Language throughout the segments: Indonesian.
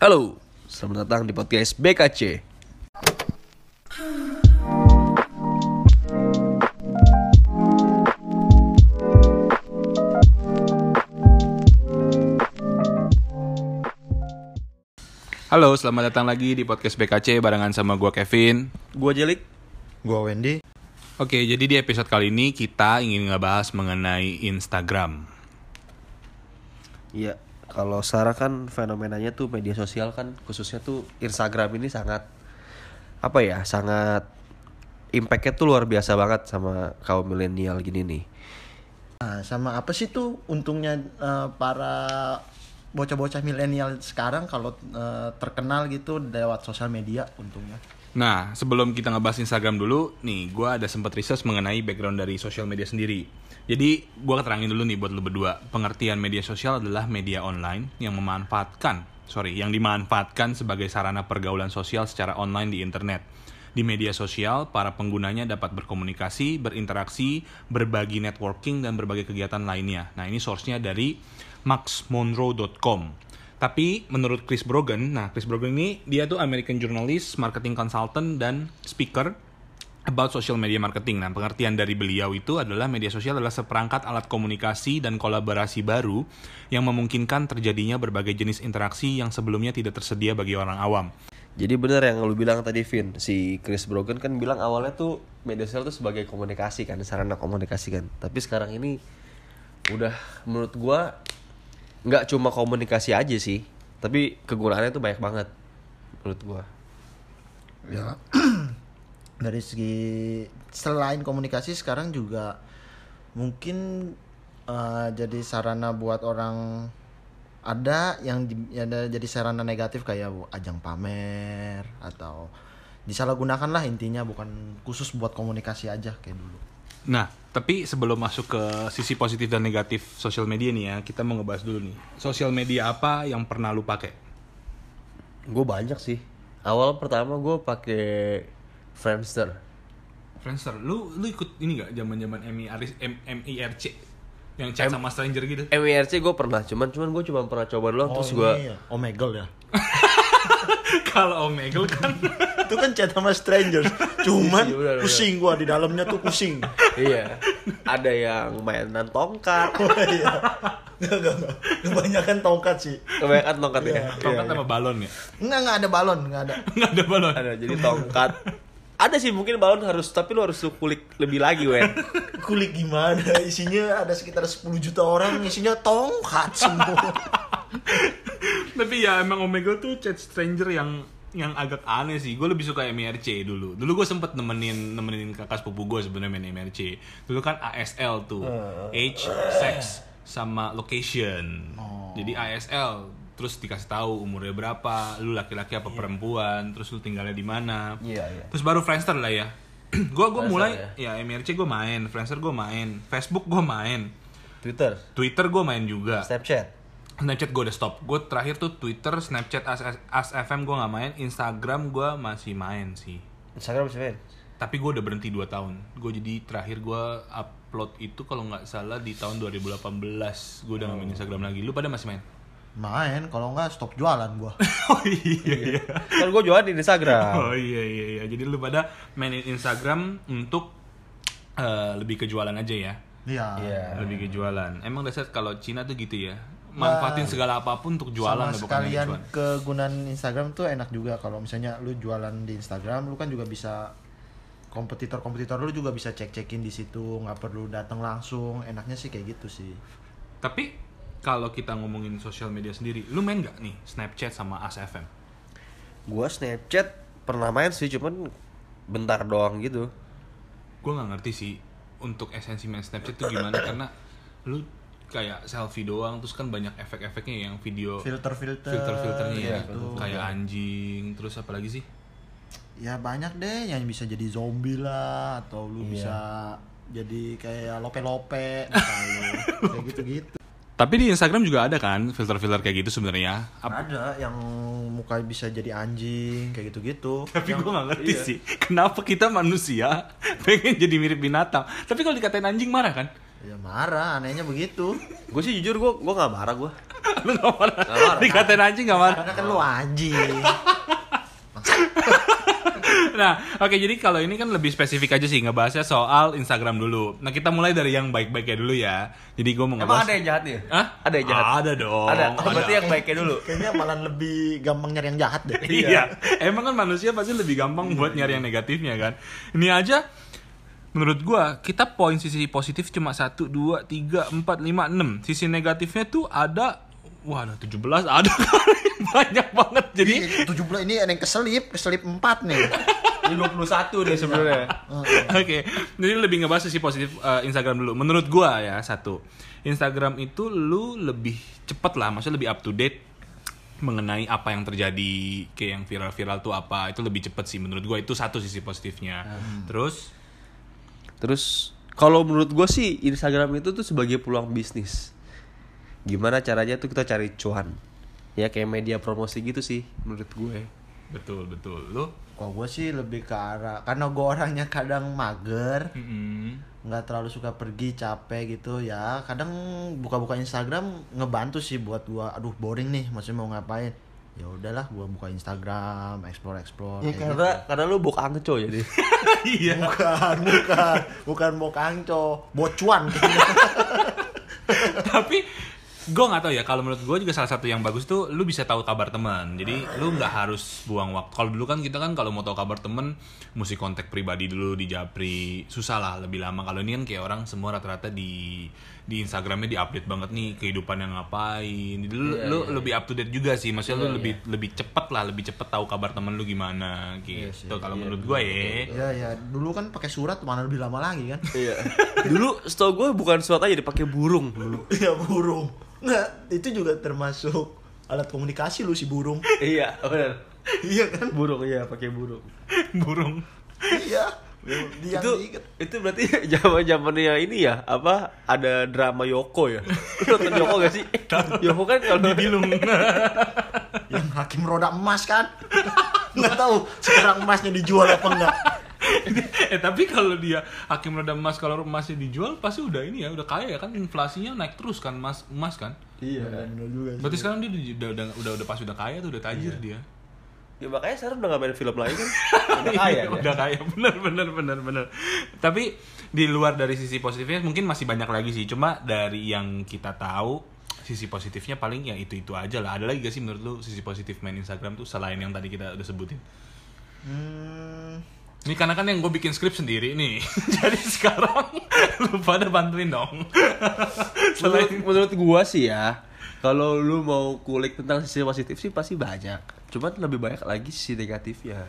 Halo, selamat datang di podcast BKC. Halo, selamat datang lagi di podcast BKC barengan sama gua Kevin. Gua Jelik. Gua Wendy. Oke, jadi di episode kali ini kita ingin ngebahas mengenai Instagram. Iya, kalau sekarang kan fenomenanya tuh media sosial kan khususnya tuh Instagram ini sangat apa ya, sangat impactnya tuh luar biasa banget sama kaum milenial gini nih. Nah, sama apa sih tuh untungnya eh, para bocah-bocah milenial sekarang kalau eh, terkenal gitu lewat sosial media untungnya. Nah, sebelum kita ngebahas Instagram dulu, nih gua ada sempat research mengenai background dari sosial media sendiri. Jadi, gua keterangin dulu nih buat lu berdua. Pengertian media sosial adalah media online yang memanfaatkan, sorry, yang dimanfaatkan sebagai sarana pergaulan sosial secara online di internet. Di media sosial, para penggunanya dapat berkomunikasi, berinteraksi, berbagi networking, dan berbagai kegiatan lainnya. Nah, ini source-nya dari maxmonroe.com. Tapi menurut Chris Brogan, nah Chris Brogan ini dia tuh American journalist, marketing consultant dan speaker about social media marketing. Nah, pengertian dari beliau itu adalah media sosial adalah seperangkat alat komunikasi dan kolaborasi baru yang memungkinkan terjadinya berbagai jenis interaksi yang sebelumnya tidak tersedia bagi orang awam. Jadi bener yang lu bilang tadi Vin, si Chris Brogan kan bilang awalnya tuh media sosial tuh sebagai komunikasi kan, sarana komunikasi kan. Tapi sekarang ini udah menurut gua nggak cuma komunikasi aja sih, tapi kegunaannya tuh banyak banget menurut gua. Ya. Dari segi selain komunikasi sekarang juga mungkin eh, jadi sarana buat orang ada yang di- ada jadi sarana negatif kayak ajang pamer atau disalahgunakan lah intinya bukan khusus buat komunikasi aja kayak dulu. Nah, tapi sebelum masuk ke sisi positif dan negatif sosial media nih ya, kita mau ngebahas dulu nih. Sosial media apa yang pernah lu pakai? Gue banyak sih. Awal pertama gue pakai Friendster. Friendster, lu lu ikut ini gak zaman-zaman MIRC M- MIRC yang chat sama stranger gitu? MIRC gue pernah, cuman cuman gue cuma pernah coba doang terus gue ya, Omegle ya. Kalau Omegle kan itu kan chat sama strangers cuman Iya, udah, udah. pusing gua di dalamnya tuh pusing iya. Ada yang mainan tongkat, oh, iya Nggak, nggak, nggak. kebanyakan tongkat sih kebanyakan tongkat ya. tongkat sama balon ya? nggak nggak ada balon nggak ada Nggak ada balon. Ada jadi tongkat. Ada sih mungkin balon harus tapi lu harus lu kulik lebih lagi, Wen. kulik gimana isinya ada sekitar 10 juta orang isinya tongkat semua Tapi ya emang Omegle tuh chat stranger yang yang agak aneh sih. Gue lebih suka MIRC dulu. Dulu gue sempet nemenin nemenin kakak sepupu gue sebenarnya main MIRC. Dulu kan ASL tuh, age, sex, sama location. Jadi ASL terus dikasih tahu umurnya berapa, lu laki-laki apa perempuan, terus lu tinggalnya di mana. Iya, iya. Terus baru Friendster lah ya. gua Friendster mulai ya. ya, MIRC gue main, Friendster gue main, Facebook gue main, Twitter, Twitter gue main juga. Snapchat. Snapchat gue udah stop. Gue terakhir tuh Twitter, Snapchat, As, As FM gue nggak main. Instagram gue masih main sih. Instagram masih main. Tapi gue udah berhenti 2 tahun. Gue jadi terakhir gue upload itu kalau nggak salah di tahun 2018. Gue udah nggak main Instagram lagi. Lu pada masih main? Main kalau nggak stop jualan gua oh iya iya. Kan gue jualan di Instagram. Oh iya iya iya. Jadi lu pada mainin Instagram untuk eh, lebih ke jualan aja ya. iya Iya. Lebih ke jualan. Emang dasar kalau Cina tuh gitu ya. Manfaatin segala apa pun untuk jualan sama sekalian cuan. kegunaan Instagram tuh enak juga kalau misalnya lu jualan di Instagram lu kan juga bisa kompetitor-kompetitor lu juga bisa cek-cekin di situ nggak perlu datang langsung enaknya sih kayak gitu sih Tapi kalau kita ngomongin sosial media sendiri, lu main nggak nih Snapchat sama ASFM? Gue Snapchat pernah main sih, cuman bentar doang gitu. Gue nggak ngerti sih untuk esensi main Snapchat itu gimana karena lu kayak selfie doang terus kan banyak efek-efeknya yang video filter-filter filter-filternya ya gitu. kayak anjing terus apa lagi sih ya banyak deh yang bisa jadi zombie lah atau lu Iya. bisa jadi kayak lope-lope kayak gitu-gitu tapi di Instagram juga ada kan filter-filter kayak gitu sebenarnya ada yang muka bisa jadi anjing kayak gitu-gitu tapi Yang- gue nggak ngerti iya. sih kenapa kita manusia pengen jadi mirip binatang tapi kalau dikatain anjing marah kan ya marah anehnya begitu Gue sih jujur gue gue nggak marah gue. lu nggak marah. Nggak marah. Dikatain anjing nggak marah. Karena kan lu anjing. Nah, oke jadi kalau ini kan lebih spesifik aja sih ngebahasnya soal Instagram dulu. Nah, kita mulai dari yang baik-baiknya dulu ya. Jadi gue mau Emang ngebahas. ada yang jahat nih? Hah? Ada yang jahat? Ada dong. Ada. Oh, berarti yang baiknya dulu. Kayaknya malah lebih gampang nyari yang jahat deh. Iya. Emang kan manusia pasti lebih gampang buat nyari yang negatifnya kan. Ini aja menurut gua kita poin sisi positif cuma 1 2 3 4 5 6. Sisi negatifnya tuh ada wah ada 17 ada kali. banyak banget. Jadi Jadi 17 ini ada yang keselip, keselip 4 nih. Ini 21 deh sebenarnya. Oke, jadi lebih ngebahas sisi positif eh, Instagram dulu. Menurut gua ya satu, Instagram itu lu lebih cepet lah, maksudnya lebih up to date mengenai apa yang terjadi, kayak yang viral-viral tuh apa, itu lebih cepet sih menurut gua itu satu sisi positifnya. Terus Terus kalau menurut gue sih Instagram itu tuh sebagai peluang bisnis. Gimana caranya tuh kita cari cuan. Ya kayak media promosi gitu sih menurut gue. betul betul lu. Kalau gue sih lebih ke arah karena gue orangnya kadang mager, Mm-mm. nggak terlalu suka pergi capek gitu ya. Kadang buka-buka Instagram ngebantu sih buat gua aduh boring nih, maksudnya mau ngapain. Ya udahlah gua buka Instagram, explore explore. Ya karena karena lu bok angco jadi. Iya. bukan, bukan, bukan mau kangco, bocuan. Tapi gue nggak tahu ya kalau menurut gue juga salah satu yang bagus tuh lu bisa tahu kabar teman. Jadi lu nggak harus buang waktu. Kalau dulu kan kita kan kalau mau tahu kabar temen mesti kontak pribadi dulu di japri. Susah lah lebih lama. Kalau ini kan kayak orang semua rata-rata di di Instagramnya diupdate banget nih kehidupan yang ngapain lu, Iya, lu iya, lebih up to date juga sih maksudnya lu Iya, lebih lebih cepet lah lebih cepet tahu kabar temen lu gimana Iya gitu sih, kalau iya, menurut gue ya Ya ya, dulu kan pakai surat mana lebih lama lagi kan? Iya. Dulu setahu gue bukan surat aja dipakai burung dulu. Iya burung. Nggak, itu juga termasuk alat komunikasi lu si burung. iya, benar. iya kan? Burung iya pakai burung. burung Iya. Dia itu diikat. itu berarti zaman zamannya ini ya apa ada drama Yoko ya? Lu nonton Yoko gak sih? Yoko kan kalau bilung yang hakim roda emas kan? Nggak tahu sekarang emasnya dijual apa enggak. eh tapi kalau dia hakim roda emas kalau emasnya dijual pasti udah ini ya udah kaya ya kan? Inflasinya naik terus kan emas emas kan? Iya Bener juga sih. berarti sekarang dia udah udah udah, udah pas udah kaya tuh udah tajir dia ya makanya sekarang udah gak main film lagi kan? Udah kaya Iya, dia. udah kaya. Bener bener bener bener. Tapi di luar dari sisi positifnya mungkin masih banyak lagi sih. Cuma dari yang kita tahu sisi positifnya paling ya itu itu aja lah. Ada lagi gak sih menurut lu sisi positif main Instagram tuh selain yang tadi kita udah sebutin? Hmm, ini karena kan yang gue bikin skrip sendiri nih. Jadi sekarang lu pada bantuin dong. Menurut, selain menurut gua sih ya kalau lu mau kulik tentang sisi positif sih pasti banyak cuman lebih banyak lagi sisi negatifnya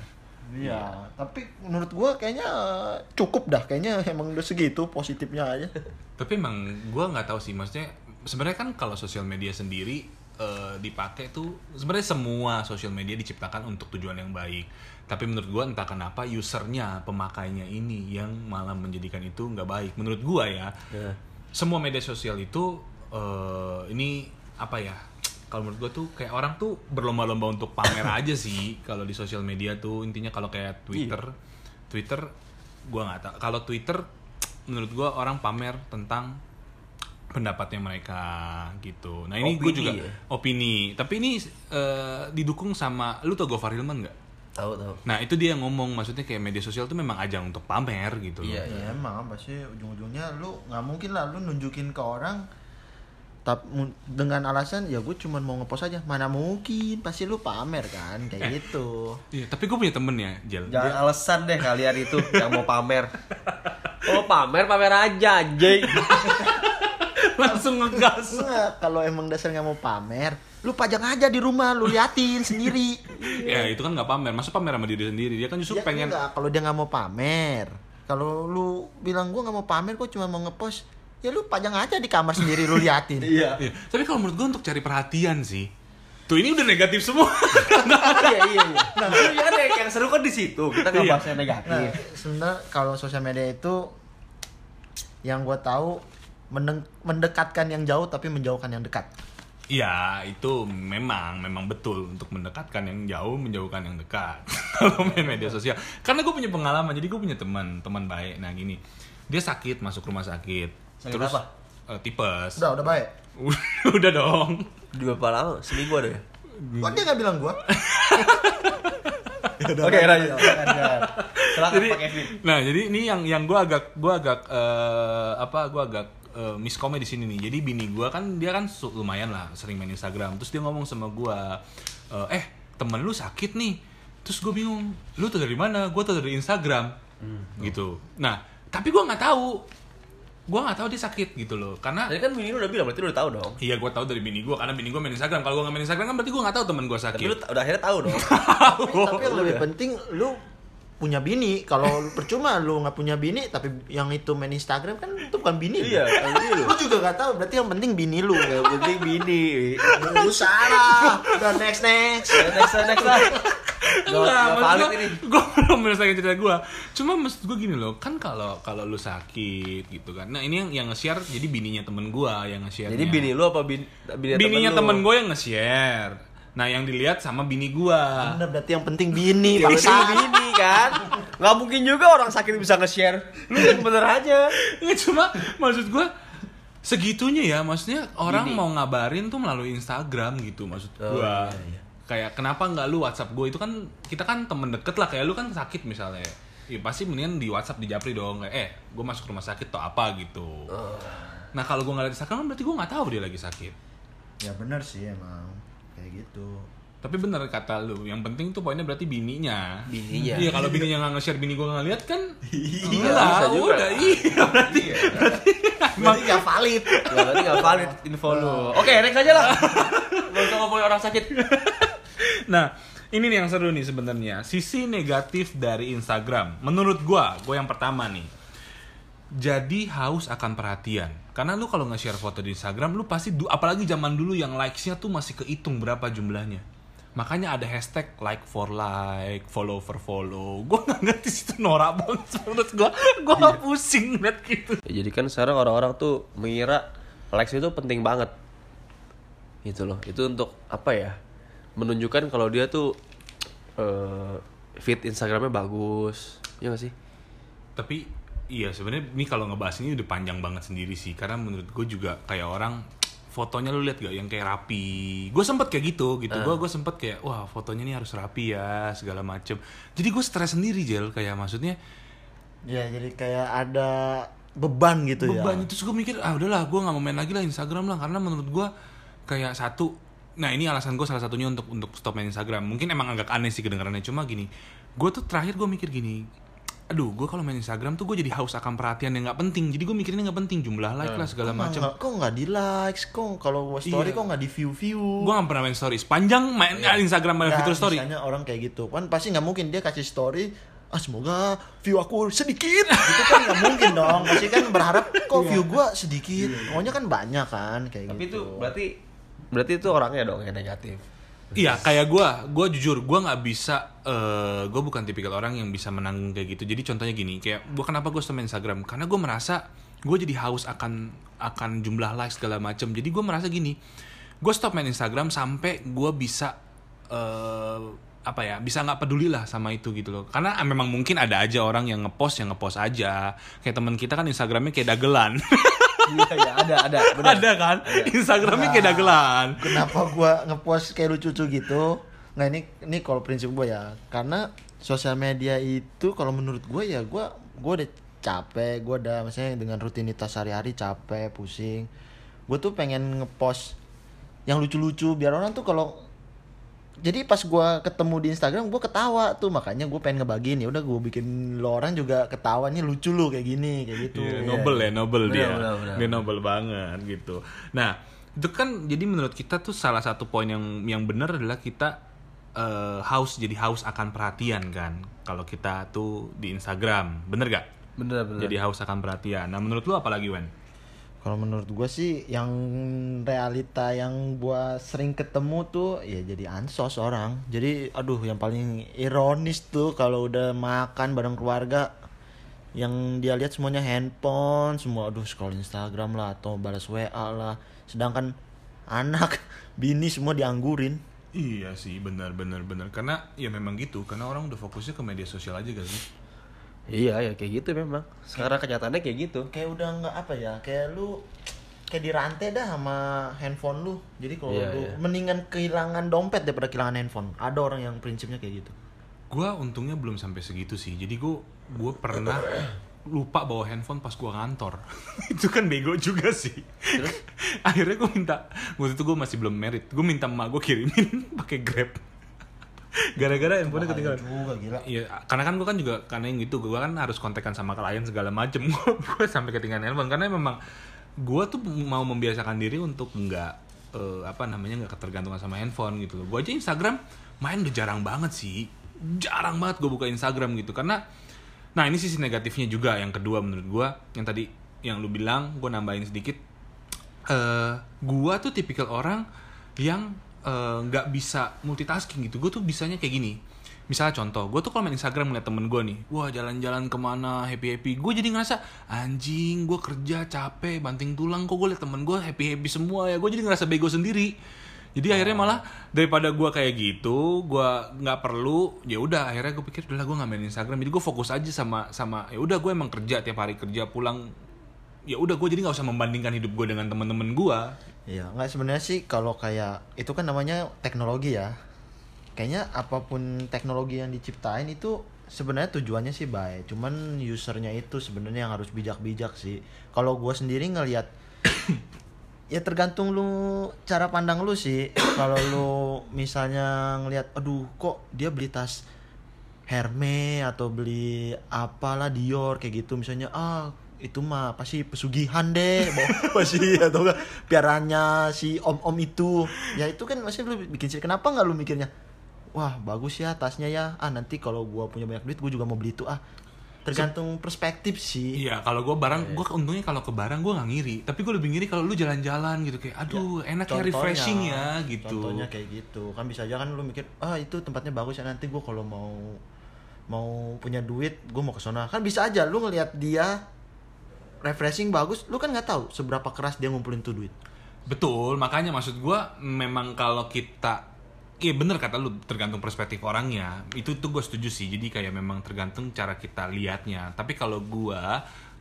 Iya, tapi menurut gua kayaknya eh, cukup dah. Kayaknya emang udah segitu positifnya aja. Tapi emang gue nggak tahu sih, maksudnya sebenarnya kan kalau sosial media sendiri eh, dipakai tuh sebenarnya semua sosial media diciptakan untuk tujuan yang baik. Tapi menurut gue entah kenapa usernya, pemakainya ini yang malah menjadikan itu nggak baik. Menurut gue ya, ya. semua media sosial itu eh, ini apa ya? Kalau menurut gue tuh kayak orang tuh berlomba-lomba untuk pamer aja sih kalau di sosial media tuh intinya kalau kayak Twitter, Twitter gue nggak tahu. Kalau Twitter menurut gue orang pamer tentang pendapatnya mereka gitu. Nah ini gue Opini juga ya? opini. Tapi ini eh, didukung sama lu tau Gofar Hilman nggak? tahu tahu Nah itu dia ngomong maksudnya kayak media sosial tuh memang ajang untuk pamer gitu loh. Iya, Ya, emang pasti ujung-ujungnya lu nggak mungkin lah lu nunjukin ke orang tapi dengan alasan ya gue cuma mau ngepost aja mana mungkin pasti lu pamer kan kayak gitu Iya, tapi gue punya temen ya, Jel. Jangan alasan deh kalian itu yang mau pamer. Oh pamer pamer aja anjing. Langsung ngegas. Nggak, kalau emang dasar nggak mau pamer lu pajang aja di rumah lu liatin sendiri ya itu kan nggak pamer, masa pamer sama diri sendiri. Dia kan justru Ya, pengen enggak, kalau dia nggak mau pamer kalau lu bilang gua nggak mau pamer kok cuma mau ngepost ya lu pajang aja di kamar sendiri lu liatin Iya. Iya, Tapi kalau menurut gue untuk cari perhatian sih. Tuh ini udah negatif semua. iya iya iya. Nah, itu kan yang, yang seru kan di situ. Kita nggak Iya. bahas yang negatif. Nah, sebenarnya kalau sosial media itu yang gue tahu mendekatkan yang jauh tapi menjauhkan yang dekat. Iya, itu memang memang betul untuk mendekatkan yang jauh, menjauhkan yang dekat. Kalau main media sosial, karena gue punya pengalaman, jadi gue punya teman, teman baik. Nah gini, dia sakit masuk rumah sakit. Sakit apa? eh, tipes. Udah, udah baik. Udah dong. Di berapa lama? Seminggu ada ya? Kok dia nggak bilang gua? Oke, lanjut. Silakan jadi, Pak Kevin. nah jadi ini yang yang gue agak gue agak eh, apa gue agak uh, miskomnya di sini nih jadi bini gue kan dia kan lumayan lah sering main Instagram terus dia ngomong sama gue eh temen lu sakit nih terus gue bingung lu tuh dari mana gue tuh dari Instagram gitu nah tapi gue nggak tahu gue nggak tahu dia sakit gitu loh karena Tadi kan bini lu udah bilang, berarti lu udah tahu dong. Iya gue tahu dari bini gue karena bini gue main Instagram. Kalau gue nggak main Instagram kan berarti gue nggak tahu temen gue Tapi sakit. lu udah akhirnya tahu dong. tapi yang lebih penting lu punya bini kalau percuma lu nggak punya bini tapi yang itu main Instagram kan itu bukan bini Iya, lu. kan lu. lu juga nggak tahu berarti yang penting bini lu Yang penting bini. lu salah udah next next Next, next lah. Gak, gak valid ini. Gue belum menyelesaikan cerita gue. Cuma maksud gue gini loh, kan kalau kalau lu sakit gitu kan. Nah ini yang yang nge-share jadi bininya temen gue yang nge-share. Jadi bini lu apa bin, bini bininya temen lu? gue yang nge-share. Nah yang dilihat sama bini gue. Anda berarti yang penting bini Yang penting bangsa bini kan. Gak mungkin juga orang sakit bisa nge-share. Lu yang bener aja. Nggak cuma maksud gue segitunya ya maksudnya orang Gini. mau ngabarin tuh melalui Instagram gitu maksud Oh, gua iya, iya. kayak kenapa nggak lu WhatsApp gue itu kan kita kan temen deket lah kayak lu kan sakit misalnya ya pasti mendingan di WhatsApp di Japri dong kayak eh gue masuk rumah sakit atau apa gitu Oh. nah kalau gue nggak liat Instagram kan berarti gue nggak tahu dia lagi sakit ya benar sih emang kayak gitu tapi bener kata lu yang penting tuh poinnya berarti bininya Bininya. iya kalau bininya nggak nge-share bini gue nggak lihat kan Iya, lah bisa juga. udah iya berarti berarti nggak valid Ya, berarti gak valid info lu. Oke, next aja lah. Gak usah ngomongin orang sakit. Nah, ini nih yang seru nih sebenarnya. Sisi negatif dari Instagram. Menurut gua, gua yang pertama nih. Jadi haus akan perhatian. Karena lu kalau nge-share foto di Instagram, lu pasti du- apalagi zaman dulu yang likes-nya tuh masih kehitung berapa jumlahnya. Makanya ada hashtag like for like, follow for follow. Gua nggak ngerti situ norak banget menurut gua. Gua pusing liat gitu. Ya, jadi kan sekarang orang-orang tuh mengira likes itu penting banget. Gitu loh. Itu untuk apa ya? Menunjukkan kalau dia tuh eh feed Instagramnya bagus. Iya gak sih? tapi iya sebenarnya ini kalau ngebahas ini udah panjang banget sendiri sih karena menurut gue juga kayak orang fotonya lu lihat gak yang kayak rapi? Gue sempet kayak gitu gitu. Gue gue sempet kayak wah fotonya ini harus rapi ya segala macem. Jadi gue stres sendiri Jel. Kayak maksudnya ya jadi kayak ada beban gitu beban ya itu gue mikir ah udahlah gue nggak mau main lagi lah Instagram lah. Karena menurut gue kayak satu nah ini alasan gue salah satunya untuk untuk stop main Instagram. Mungkin emang agak aneh sih kedengarannya. Cuma gini gue tuh terakhir gue mikir gini aduh gue kalau main Instagram tuh gue jadi haus akan perhatian yang nggak penting. Jadi gue mikirnya nggak penting jumlah like lah segala Kok nggak- macam kok nggak di likes kok kalau gua story Iya. kok nggak di view view gue nggak pernah main story. Sepanjang main Instagram main fitur story. misalnya orang kayak gitu. Kan pasti nggak mungkin dia kasih story ah semoga view aku sedikit. Gitu kan nggak mungkin dong. Pasti kan berharap kok view gua sedikit? Pokoknya kan banyak kan kayak Tapi itu gitu berarti berarti itu orangnya dong yang negatif. Iya, kayak gue, gue jujur, gue nggak bisa, eh gue bukan tipikal orang yang bisa menanggung kayak gitu. Jadi contohnya gini, kayak gue kenapa gue main Instagram? Karena gue merasa gue jadi haus akan akan jumlah like segala macem. Jadi gue merasa gini, gue stop main Instagram sampai gue bisa eh apa ya, bisa nggak peduli lah sama itu gitu loh. Karena ah, memang mungkin ada aja orang yang ngepost yang ngepost aja. Kayak teman kita kan Instagramnya kayak dagelan. Iya, iya, ada, ada. Benar. ada kan? Instagramnya kayak dagelan. kenapa gua ngepost kayak lucu-lucu gitu nah ini ini kalau prinsip gua ya karena sosial media itu kalau menurut gua ya gua gua udah capek gua udah misalnya dengan rutinitas sehari-hari capek pusing gue tuh pengen ngepost yang lucu-lucu biar orang tuh kalau jadi pas gua ketemu di Instagram gua ketawa tuh makanya gue pengen ngebagiin ya udah gue bikin lo orang juga ketawa nih lucu lu kayak gini kayak gitu Iya, Nobel ya, Nobel dia. benar, benar. Dia Nobel banget gitu. Nah, itu kan jadi menurut kita tuh salah satu poin yang yang benar adalah kita eh, haus jadi haus akan perhatian kan. Kalau kita tuh di Instagram, bener gak? Bener, bener. Jadi haus akan perhatian. Nah, menurut lu apa lagi, Wen? Kalau menurut gue sih yang realita yang gua sering ketemu tuh ya jadi ansos orang. Jadi aduh yang paling ironis tuh kalau udah makan bareng keluarga yang dia lihat semuanya handphone, semua aduh scroll Instagram lah atau balas WA lah. Sedangkan anak bini semua dianggurin. Iya sih, benar benar benar. Karena ya memang gitu, karena orang udah fokusnya ke media sosial aja gak sih? Iya, ya kayak gitu memang. Sekarang kenyataannya kayak gitu. Kayak udah nggak apa ya, kayak lu kayak dirantai dah sama handphone lu. Jadi kalau Iya, lu iya. mendingan kehilangan dompet daripada kehilangan handphone. Ada orang yang prinsipnya kayak gitu. Gua untungnya belum sampai segitu sih. Jadi gua gua pernah lupa bawa handphone pas gua ngantor. itu kan bego juga sih. Akhirnya gua minta waktu itu gua masih belum merit. Gua minta emak gua kirimin pakai Grab. Gara-gara handphonenya ketinggalan. juga gila. Iya, karena kan gue kan juga karena yang gitu, gue kan harus kontekan sama klien segala macem. gue sampai ketinggalan handphone karena memang gue tuh mau membiasakan diri untuk nggak eh, apa namanya nggak ketergantungan sama handphone gitu. Gue aja Instagram main udah jarang banget sih, jarang banget gue buka Instagram gitu karena, nah ini sisi negatifnya juga yang kedua menurut gue yang tadi yang lu bilang gue nambahin sedikit eh gua tuh tipikal orang yang eh, nggak bisa multitasking gitu. Gue tuh bisanya kayak gini. Misalnya contoh, gue tuh kalau main Instagram ngeliat temen gue nih, wah jalan-jalan ke mana happy happy, gue jadi ngerasa anjing, gue kerja capek, banting tulang, kok gue liat temen gue happy happy semua ya, gue jadi ngerasa bego sendiri. Jadi akhirnya malah daripada gue kayak gitu, gue nggak perlu, ya udah akhirnya gue pikir udah gue nggak main Instagram, jadi gue fokus aja sama sama ya udah gue emang kerja tiap hari kerja pulang ya udah gue jadi nggak usah membandingkan hidup gue dengan temen-temen gue Iya, nggak sebenarnya sih kalau kayak itu kan namanya teknologi ya. Kayaknya apa pun teknologi yang diciptain itu sebenarnya tujuannya sih baik. Cuman usernya itu sebenarnya yang harus bijak-bijak sih. Kalau gua sendiri ngelihat ya tergantung lu cara pandang lu sih. Kalau lu misalnya ngelihat aduh kok dia beli tas Hermes atau beli apalah Dior kayak gitu misalnya ah itu mah pasti pesugihan deh pasti atau enggak? Piarannya si om-om itu. Ya itu kan masih lu bikin sih kenapa nggak lu mikirnya wah bagus ya tasnya ya. Ah nanti kalau gua punya banyak duit gua juga mau beli itu ah. Tergantung perspektif sih. Iya, kalau gue barang, gue untungnya kalau ke barang gue nggak ngiri. Tapi gue lebih ngiri kalau lu jalan-jalan gitu kayak, aduh enak ya refreshing ya gitu. contohnya kayak gitu. Kan bisa aja kan lu mikir ah itu tempatnya bagus ya nanti gua kalau mau mau punya duit gua mau ke sana. Kan bisa aja lu ngelihat dia refreshing bagus lu kan nggak tahu seberapa keras dia ngumpulin tuh duit. Betul, makanya maksud gue memang kalau kita Iya bener kata lu tergantung perspektif orangnya. Itu tuh gue setuju sih Jadi kayak memang tergantung cara kita lihatnya Tapi kalau gue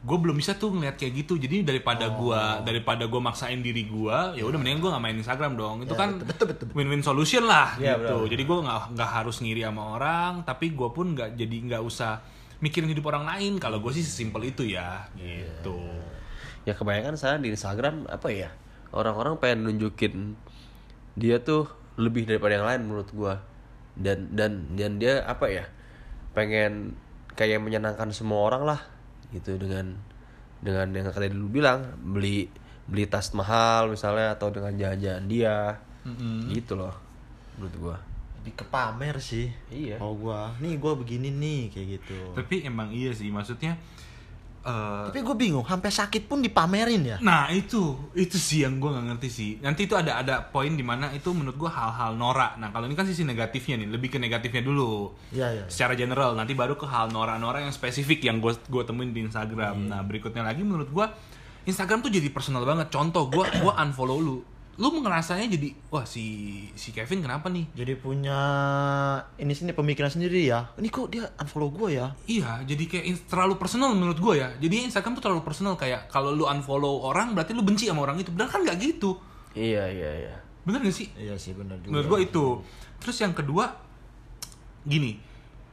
Gue belum bisa tuh ngeliat kayak gitu. Jadi daripada gua Daripada gue maksain diri gue ya udah mendingan gue gak main Instagram dong. Itu Ya, kan betul, betul, betul. win-win solution lah Iya, gitu. benar. Jadi gue nggak nggak harus ngiri sama orang Tapi gue pun nggak jadi nggak usah mikirin hidup orang lain. Kalau gue sih sesimpel itu ya Gitu. Ya kebanyakan saya di Instagram apa ya orang-orang pengen nunjukin dia tuh lebih daripada yang lain menurut gua. Dan dan dan dia apa ya pengen kayak menyenangkan semua orang lah gitu. Dengan dengan yang tadi dulu bilang beli beli tas mahal misalnya atau dengan jalan-jalan dia. Gitu loh menurut gua lebih ke pamer sih Iya. kalau gua nih gua begini nih kayak gitu Tapi emang iya sih maksudnya eh, tapi gue bingung sampai sakit pun dipamerin ya Nah itu itu sih yang gue nggak ngerti sih. Nanti itu ada ada poin di mana itu menurut gue hal-hal norak. Nah kalau ini kan sisi negatifnya nih, lebih ke negatifnya dulu. Iya, iya. Secara general, nanti baru ke hal norak-norak yang spesifik yang gue gue temuin di Instagram. Nah berikutnya lagi menurut gue Instagram tuh jadi personal banget. Contoh gue gue unfollow lu, lu ngerasanya jadi wah si si Kevin kenapa nih? jadi punya ini sini pemikiran sendiri ya ini kok dia unfollow gue ya Iya, jadi kayak terlalu personal menurut gue ya. Jadi Instagram tuh terlalu personal kayak kalau lu unfollow orang berarti lu benci sama orang itu. Padahal kan nggak gitu. iya iya iya Bener gak sih? iya sih benar juga Menurut gue itu. Terus yang kedua, gini,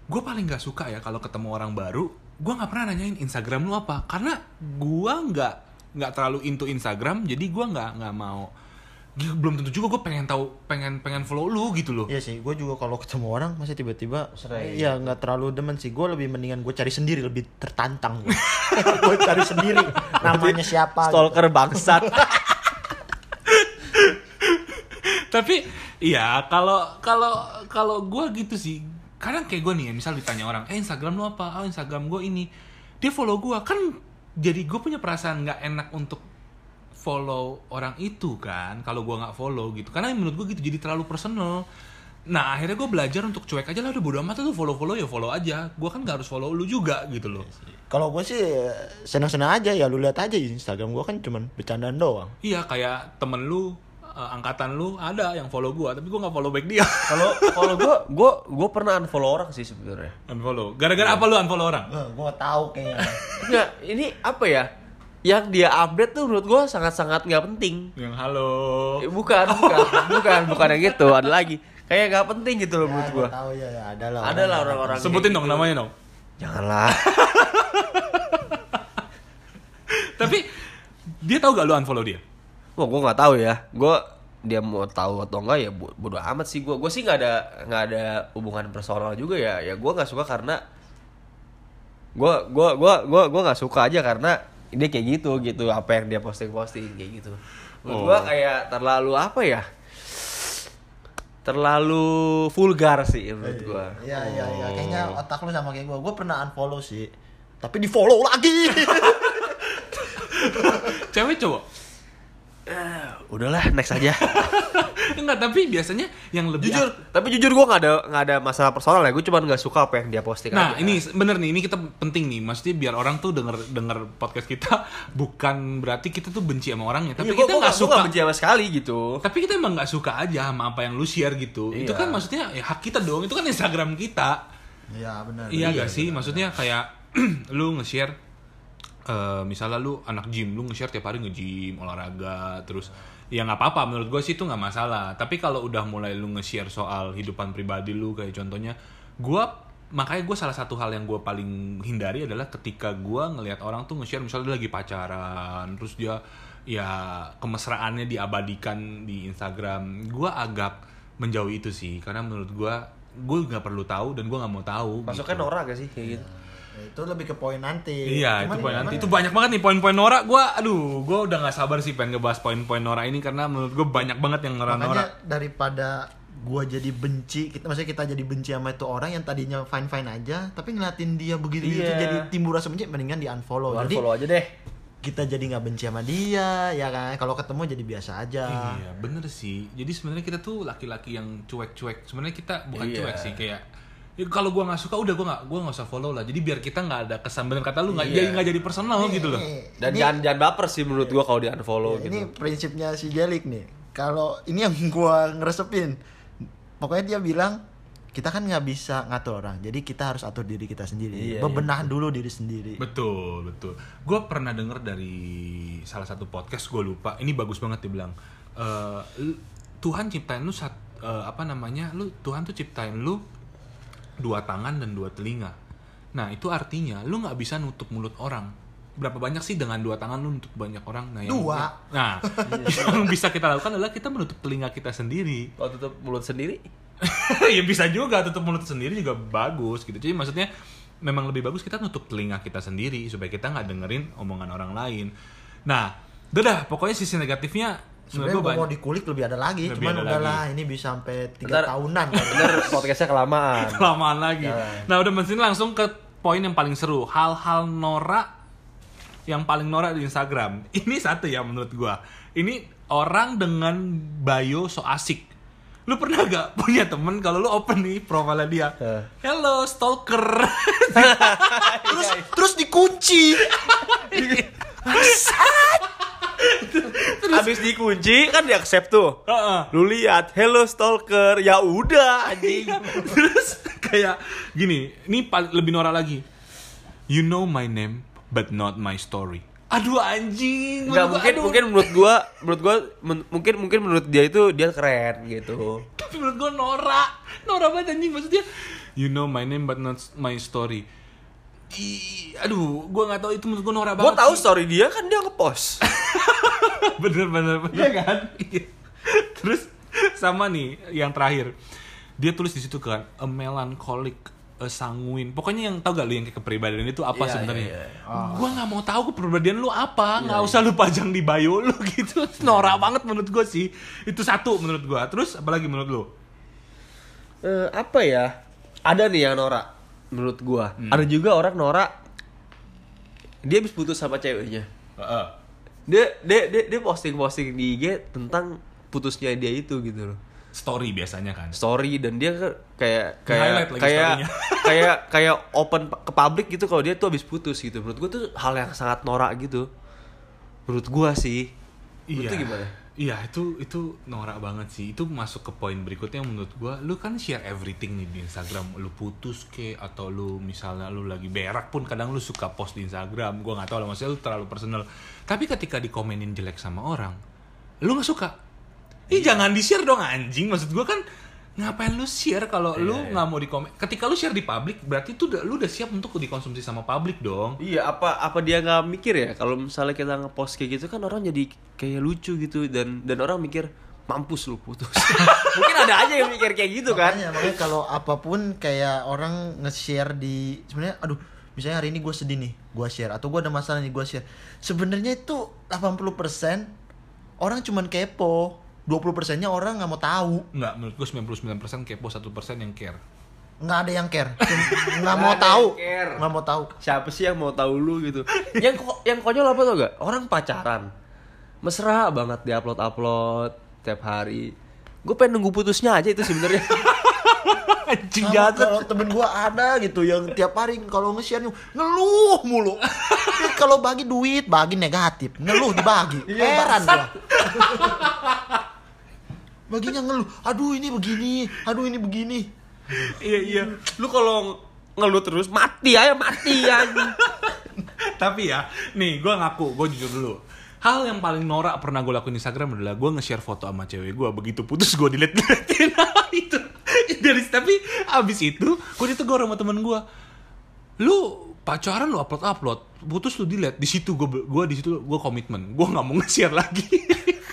gue paling gak suka ya kalau ketemu orang baru, gue nggak pernah nanyain Instagram lu apa, karena gue nggak nggak terlalu into Instagram, jadi gue nggak nggak mau. Gila, belum tentu juga gue pengen tahu, pengen pengen follow lu gitu loh. Iya sih, gue juga kalau ketemu orang masih tiba-tiba Sering. Iya nggak terlalu demen sih. Gue lebih mendingan gue cari sendiri, lebih tertantang. gue cari sendiri. Namanya siapa? gitu. stalker bangsat Tapi iya kalau kalau kalau gue gitu sih. Kadang kayak gue nih, ya, misal ditanya orang, eh Instagram lu apa? Oh Instagram gue ini. Dia follow gue kan, jadi gue punya perasaan nggak enak untuk follow orang itu kan kalau gue nggak follow gitu. Karena menurut gue gitu jadi terlalu personal. Nah akhirnya gue belajar untuk cuek aja lah udah bodo amat tuh follow follow ya follow aja. Gue kan nggak harus follow lu juga gitu loh. Kalau gue sih senang-senang aja ya lu lihat aja Instagram gue kan cuman bercandaan doang. iya kayak temen lu eh, angkatan lu ada yang follow gue tapi gue nggak follow back dia. Kalau kalau gue gue gue pernah unfollow orang sih sebenarnya. Unfollow. Gara-gara apa lu unfollow orang? Gue tahu kayaknya. Enggak, ini apa ya? Yang dia update tuh menurut gue sangat-sangat nggak penting Yang halo. Eh, bukan bukan bukan bukan yang gitu ada lagi kayak nggak penting gitu loh menurut Ya, gue gua tahu ya, ya ada lah. ada lah orang-orang Sebutin kayak dong gitu. namanya dong. janganlah Tapi dia tahu gak lu unfollow dia? Wah, gue nggak tahu ya. Gue dia mau tahu atau enggak ya bo- bodo amat sih gue. Gue sih nggak ada nggak ada hubungan personal juga ya. Ya gue nggak suka karena gue gue gue gue gue nggak suka aja karena dia kayak gitu gitu apa yang dia posting posting kayak gitu. Menurut gue Oh. kayak terlalu apa ya? Terlalu vulgar sih menurut gue. Iya iya iya, Oh. kayaknya otak lu sama kayak gua. Gua pernah unfollow sih. Tapi di follow lagi. Cewek cowok? Udahlah next aja. Enggak, tapi biasanya yang lebih jujur, tapi jujur gue nggak ada nggak ada masalah personal ya. Gue cuma nggak suka apa yang dia posting. Nah, aja. ini bener nih, ini kita penting nih. Maksudnya biar orang tuh denger denger podcast kita bukan berarti kita tuh benci sama orangnya, tapi Iya, kita nggak suka. benci sama sekali gitu. Tapi kita emang nggak suka aja sama apa yang lu share gitu. Itu Iya. kan maksudnya ya hak kita dong. Itu kan Instagram kita. Iya benar. Iya gak sih? Maksudnya kayak lu nge-share eh, misalnya lu anak gym, lu nge-share tiap hari nge-gym, olahraga, terus ya nggak apa-apa menurut gue sih itu nggak masalah. Tapi kalau udah mulai lu nge-share soal hidupan pribadi lu kayak contohnya, gue makanya gue salah satu hal yang gue paling hindari adalah ketika gue ngelihat orang tuh nge-share misalnya dia lagi pacaran, terus dia ya kemesraannya diabadikan di Instagram, gue agak menjauhi itu sih karena menurut gue gue nggak perlu tahu dan gue nggak mau tahu Masuknya gitu. Nora gak sih kayak gitu? Ya, itu lebih ke poin nanti. Iya, Cuman itu poin nanti. ya? Itu banyak banget nih poin-poin Nora. Gua aduh, gua udah nggak sabar sih pengen ngebahas poin-poin Nora ini karena menurut gua banyak banget yang Nora Makanya Nora. daripada gua jadi benci, kita maksudnya kita jadi benci sama itu orang yang tadinya fine fine aja, tapi ngeliatin dia begitu itu Iya. jadi timbul rasa benci, mendingan di unfollow. Lu jadi unfollow aja deh. kita jadi nggak benci sama dia, ya kan? Kalau ketemu jadi biasa aja. Iya, bener sih. Jadi sebenarnya kita tuh laki-laki yang cuek-cuek. Sebenarnya kita bukan Iya. cuek sih kayak ya, kalau gua nggak suka udah gua nggak gua nggak usah follow lah. Jadi biar kita nggak ada kesan bener kata lu nggak Iya. jadi nggak jadi personal gitu loh. Nih, Dan ini- jangan jangan baper sih menurut gua kalau di unfollow Ya, gitu. Ini prinsipnya si Jelik nih. Kalau ini yang gua ngeresepin, pokoknya dia bilang kita kan nggak bisa ngatur orang, jadi kita harus atur diri kita sendiri. Iya, Bebenah dulu diri sendiri. Betul, betul. Gue pernah denger dari salah satu podcast, gue lupa. Ini bagus banget dia bilang. Eh, lu- Tuhan ciptain lu sat, eh, apa namanya? Lu Tuhan tuh ciptain lu dua tangan dan dua telinga. Nah itu artinya lu nggak bisa nutup mulut orang. Berapa banyak sih dengan dua tangan lu nutup banyak orang? Nah, yang- Dua. Nah, yang bisa kita lakukan adalah kita menutup telinga kita sendiri. Kalau tutup mulut sendiri, ya bisa juga tutup mulut sendiri juga bagus gitu. Jadi maksudnya memang lebih bagus kita nutup telinga kita sendiri supaya kita nggak dengerin omongan orang lain. Nah, udah dah, pokoknya sisi negatifnya Sebenarnya mau banyak. dikulik lebih ada lagi, Lebih cuman ada udahlah ini bisa sampai tiga Bentar. tahunan. kan. bener podcastnya kelamaan. Kelamaan lagi. Jangan. Nah, udah mesin langsung ke poin yang paling seru. Hal-hal norak yang paling norak di Instagram. Ini satu ya menurut gua. Ini orang dengan bio so asik. Lu pernah gak punya temen kalau lu open nih profilnya dia? Eh. Hello stalker. terus terus dikunci. Habis dikunci kan di accept tuh. Heeh. Lu lihat, hello stalker. Ya udah anjing. Terus kayak gini, ini lebih norak lagi. You know my name but not my story. Aduh anjing. Enggak gua, mungkin aduh. mungkin menurut gua menurut gua men- mungkin mungkin menurut dia itu dia keren gitu. tapi menurut gue norak norak banget anjing maksudnya you know my name but not my story Ih, aduh gue nggak tahu itu menurut gue norak Gua banget tahu sih. story dia kan dia ngepost. bener bener bener. Iya kan? Iya. terus sama nih yang terakhir. Dia tulis di situ kan a melancholic a sanguine. Pokoknya yang tau gak lu yang kayak kepribadian itu apa Iya, sebenarnya? iya, gue nggak mau tahu kepribadian lu apa. Nggak usah lu pajang di bio lu gitu. Norak banget menurut gue sih. Itu satu menurut gue terus apalagi menurut lu? Eh, apa ya? Ada nih yang norak menurut gua. Ada juga orang norak dia habis putus sama ceweknya. Heeh. Dia dia dia, dia posting-posting di IG tentang putusnya dia itu gitu loh. story biasanya kan Story dan dia kayak kayak lagi kayak kayak kayak open ke publik gitu kalau dia tuh habis putus gitu. Menurut gua tuh hal yang sangat norak gitu. Menurut gua sih. Menurut Iya. gimana? Iya itu itu norak banget sih. Itu masuk ke poin berikutnya menurut gua, lu kan share everything nih di Instagram. Lu putus ke atau lu misalnya lu lagi berak pun kadang lu suka post di Instagram. Gua nggak tahu lah maksudnya lu terlalu personal. Tapi ketika dikomenin jelek sama orang, lu nggak suka. Ih jangan di share dong anjing. Maksud gua kan ngapain lu share kalau lu nggak mau dikomen. Ketika lu share di publik berarti tuh udah- lu udah siap untuk dikonsumsi sama publik dong. Iya, apa apa dia nggak mikir ya kalau misalnya kita ngepost kayak gitu kan orang jadi kayak lucu gitu dan dan orang mikir mampus lu putus. Mungkin ada aja yang mikir kayak gitu kan. Makanya, makanya kalau apa pun kayak orang nge-share di sebenarnya aduh misalnya hari ini gue sedih nih gue share atau gue ada masalah nih gue share sebenarnya itu 80% orang cuman kepo 20% nya orang nggak mau tahu Nggak, menurut gua 99% kepo 1% yang care. nggak ada yang care Cuma nggak mau tahu nggak mau tahu Siapa sih yang mau tahu lu gitu? yang ko- yang konyol apa tau gak? Orang pacaran. Mesra banget diupload-upload tiap hari. Gue pengen nunggu putusnya aja itu sebenarnya. Anjing jahat. kalau temen gua ada gitu yang tiap hari kalau nge-share ngeluh mulu. Kalau bagi duit bagi negatif, ngeluh dibagi. Heran gua. Baginya ngeluh, aduh ini begini, aduh ini begini. Iya iya. lu kalau ngeluh terus mati aja mati anjing. Tapi ya, nih gue ngaku, gue jujur dulu. Hal yang paling norak pernah gue lakuin di Instagram adalah gue nge-share foto sama cewek gue. Begitu putus gue delete deletein itu. Dari tapi abis itu gue ditegur sama temen gue. Lu pacaran lu upload upload, putus lu delete. Di situ gue gue di situ gue komitmen. Gue nggak mau nge-share lagi.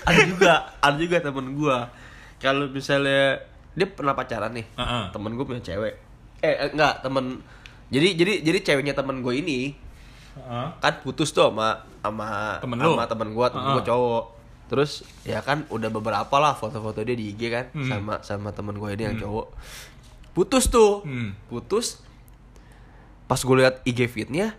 ada juga, ada juga temen gua Kalau misalnya dia pernah pacaran nih, Heeh. temen gue punya cewek. Eh eh, enggak temen. Jadi jadi jadi ceweknya temen gue ini kan putus tuh sama sama Temen lu? sama temen gua temen Heeh. gua cowok terus ya kan udah beberapa lah foto-foto dia di IG kan Hmm. sama sama temen gue ini yang cowok putus tuh Hmm. putus pas gue lihat IG feednya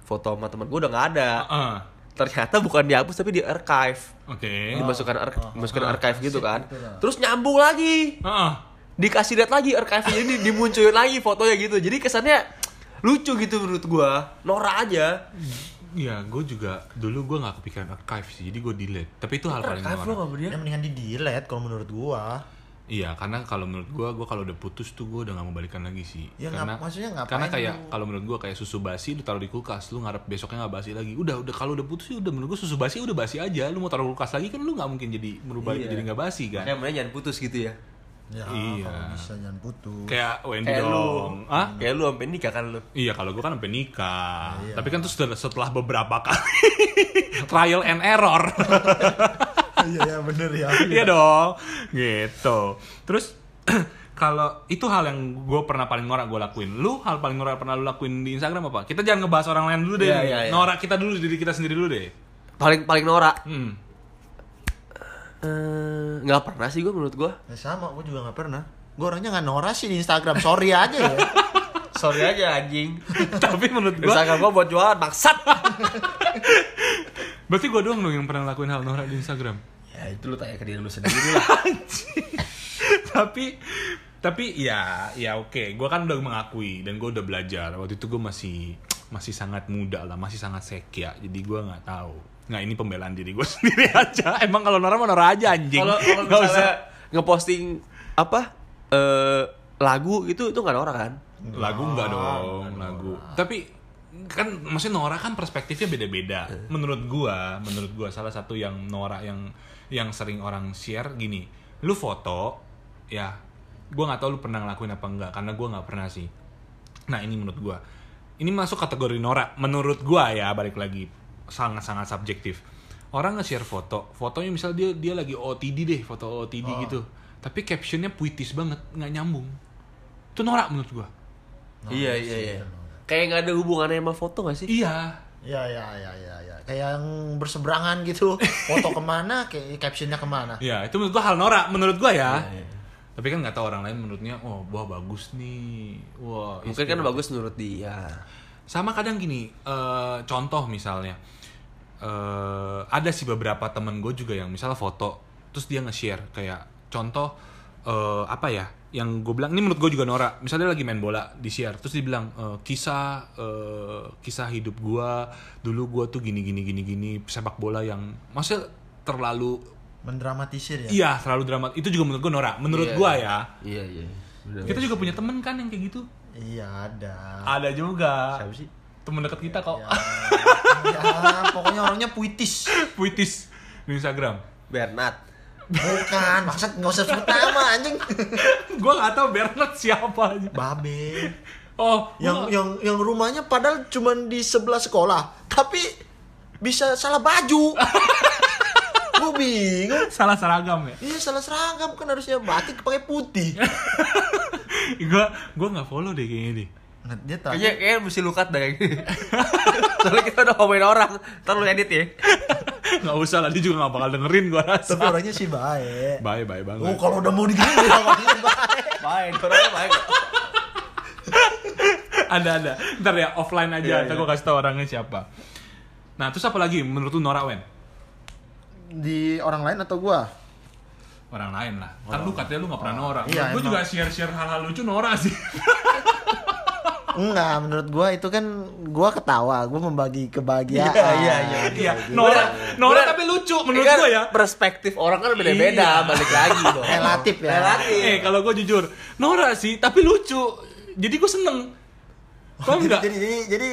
foto sama temen gue udah nggak ada Heeh. Ternyata bukan dihapus tapi di archive. Oke. dimasukkan ar- dimasukkan archive gitu kan. gitu terus nyambung lagi. Heeh. dikasih lihat lagi archive ini dimunculin lagi fotonya gitu. Jadi kesannya lucu gitu menurut gua. Norak aja. Iya, gue juga dulu gue nggak kepikiran archive sih, jadi gue delete. Tapi itu hal paling archive lo berdiri Ya mendingan di delete kalau menurut gua. Iya, karena kalau menurut gua, gua kalau udah putus tuh gua udah gak mau balikan lagi sih. Ya, karena ngap- maksudnya ngapain Karena kayak lu- kalau menurut gua kayak susu basi lu taruh di kulkas, lu ngarep besoknya nggak basi lagi. Udah, udah kalau udah putus sih udah menurut gua susu basi udah basi aja. Lu mau taruh di kulkas lagi kan lu nggak mungkin jadi merubah Iya. jadi nggak basi kan. kayak mana jangan putus gitu ya Ya Iya. kalau bisa jangan putus. Kayak Wendy kayak lu dong. Ah? kayak lu sampai nikah kan lu Iya, kalau gua kan sampai nikah. Iya. Tapi kan terus setelah, setelah beberapa kali trial and error. Iya ya bener ya. Iya dong, gitu. Terus kalau itu hal yang gue pernah paling norak gue lakuin. Lu hal paling norak pernah lu lakuin di Instagram apa? Kita jangan ngebahas orang lain dulu deh. Iya, iya, iya. Norak kita dulu diri kita sendiri dulu deh. paling paling norak Hmm. Eh, nggak pernah sih gua menurut gua Ya sama, gua juga nggak pernah. Gua orangnya nggak norak sih di Instagram. Sorry aja ya. sorry aja anjing Tapi menurut gue, Instagram gua buat jualan maksat berarti gue doang dong yang pernah lakuin hal norak di Instagram. Ya itu lu tanya ke diri lu sendiri lah. Tapi tapi ya ya oke. Gue kan udah mengakui dan gue udah belajar. Waktu itu gue masih masih sangat muda lah masih sangat sekia. Jadi gue nggak tahu. Nggak ini pembelaan diri gue sendiri aja. Emang kalau norak mah norak aja anjing. Kalau Nggak misalnya ngeposting apa eh lagu itu itu nggak norak kan? Lagu enggak dong lagu. Tapi kan maksudnya Nora kan perspektifnya beda-beda. Menurut gua menurut gua salah satu yang Nora yang yang sering orang share gini lu foto ya gua nggak tahu lu pernah ngelakuin apa enggak karena gua nggak pernah sih. Nah ini menurut gua. Ini masuk kategori Nora menurut gua ya balik lagi sangat-sangat subjektif. Orang nge-share foto fotonya misalnya dia dia lagi OTD deh foto OTD gitu. Tapi captionnya puitis banget nggak nyambung. Itu norak menurut gua. Iya iya iya. kayak nggak ada hubungannya sama foto gak sih? Iya Ya ya ya ya ya. Kayak yang berseberangan gitu. Foto ke mana, kayak captionnya ke mana. ya itu menurut gua hal norak menurut gua ya Iya, iya. tapi kan nggak tahu orang lain menurutnya oh wah bagus nih wah mungkin kan bagus menurut dia sama kadang gini eh, contoh misalnya eh, ada sih beberapa temen gue juga yang misalnya foto terus dia nge-share kayak contoh eh, apa ya yang gue bilang ini menurut gue juga norak misalnya lagi main bola di share terus dia bilang eh, kisah eh, kisah hidup gue dulu gue tuh gini gini gini gini sepak bola yang maksudnya terlalu Mendramatisir ya. Iya, terlalu drama. Itu juga menurut gue Nora. Menurut Iya, gua iya. ya. Iya iya. Bener. Kita juga punya temen kan yang kayak gitu. Iya ada. Ada juga. Siapa sih? Temen deket kita kok. Ya, ya, pokoknya orangnya puitis. Puitis di Instagram. Bernard. Bukan, maksud nggak usah sebut nama anjing. gua nggak tahu Bernard siapa aja. Babe. Oh, Yang gua- yang yang rumahnya padahal cuma di sebelah sekolah, tapi bisa salah baju. Gue bingung. salah seragam ya. Iya salah seragam kan harusnya batik pakai putih. gua gua nggak follow deh kayaknya deh. Dia tadi Kayaknya kayaknya mesti lu cut deh. Soalnya kita udah ngomongin orang. Ntar lu edit ya. Nggak usah lah dia juga nggak bakal dengerin gua rasa. tapi orangnya sih baik. Bye bye banget. Oh kalau udah mau digini dia baik. Baik, orangnya baik. ada ada. Ntar ya offline aja. Iya, Ntar iya. gua kasih tau orangnya siapa. Nah terus apa lagi menurut lu Nora Wen? Di orang lain atau gua? Orang lain lah. Kan lu katanya lu nggak pernah Nora. Iya, gue juga share share hal-hal lucu Nora sih. Enggak, menurut gua itu kan gua ketawa, gua membagi kebahagiaan. Iya, iya, iya. Iya. Nora Nora Bener. tapi lucu menurut kan gua ya. Perspektif orang kan beda-beda, Iya. balik lagi dong. Relatif ya. Relatif. Eh kalau gue jujur, Nora sih, tapi lucu. Jadi gue seneng. Jadi, enggak? jadi jadi jadi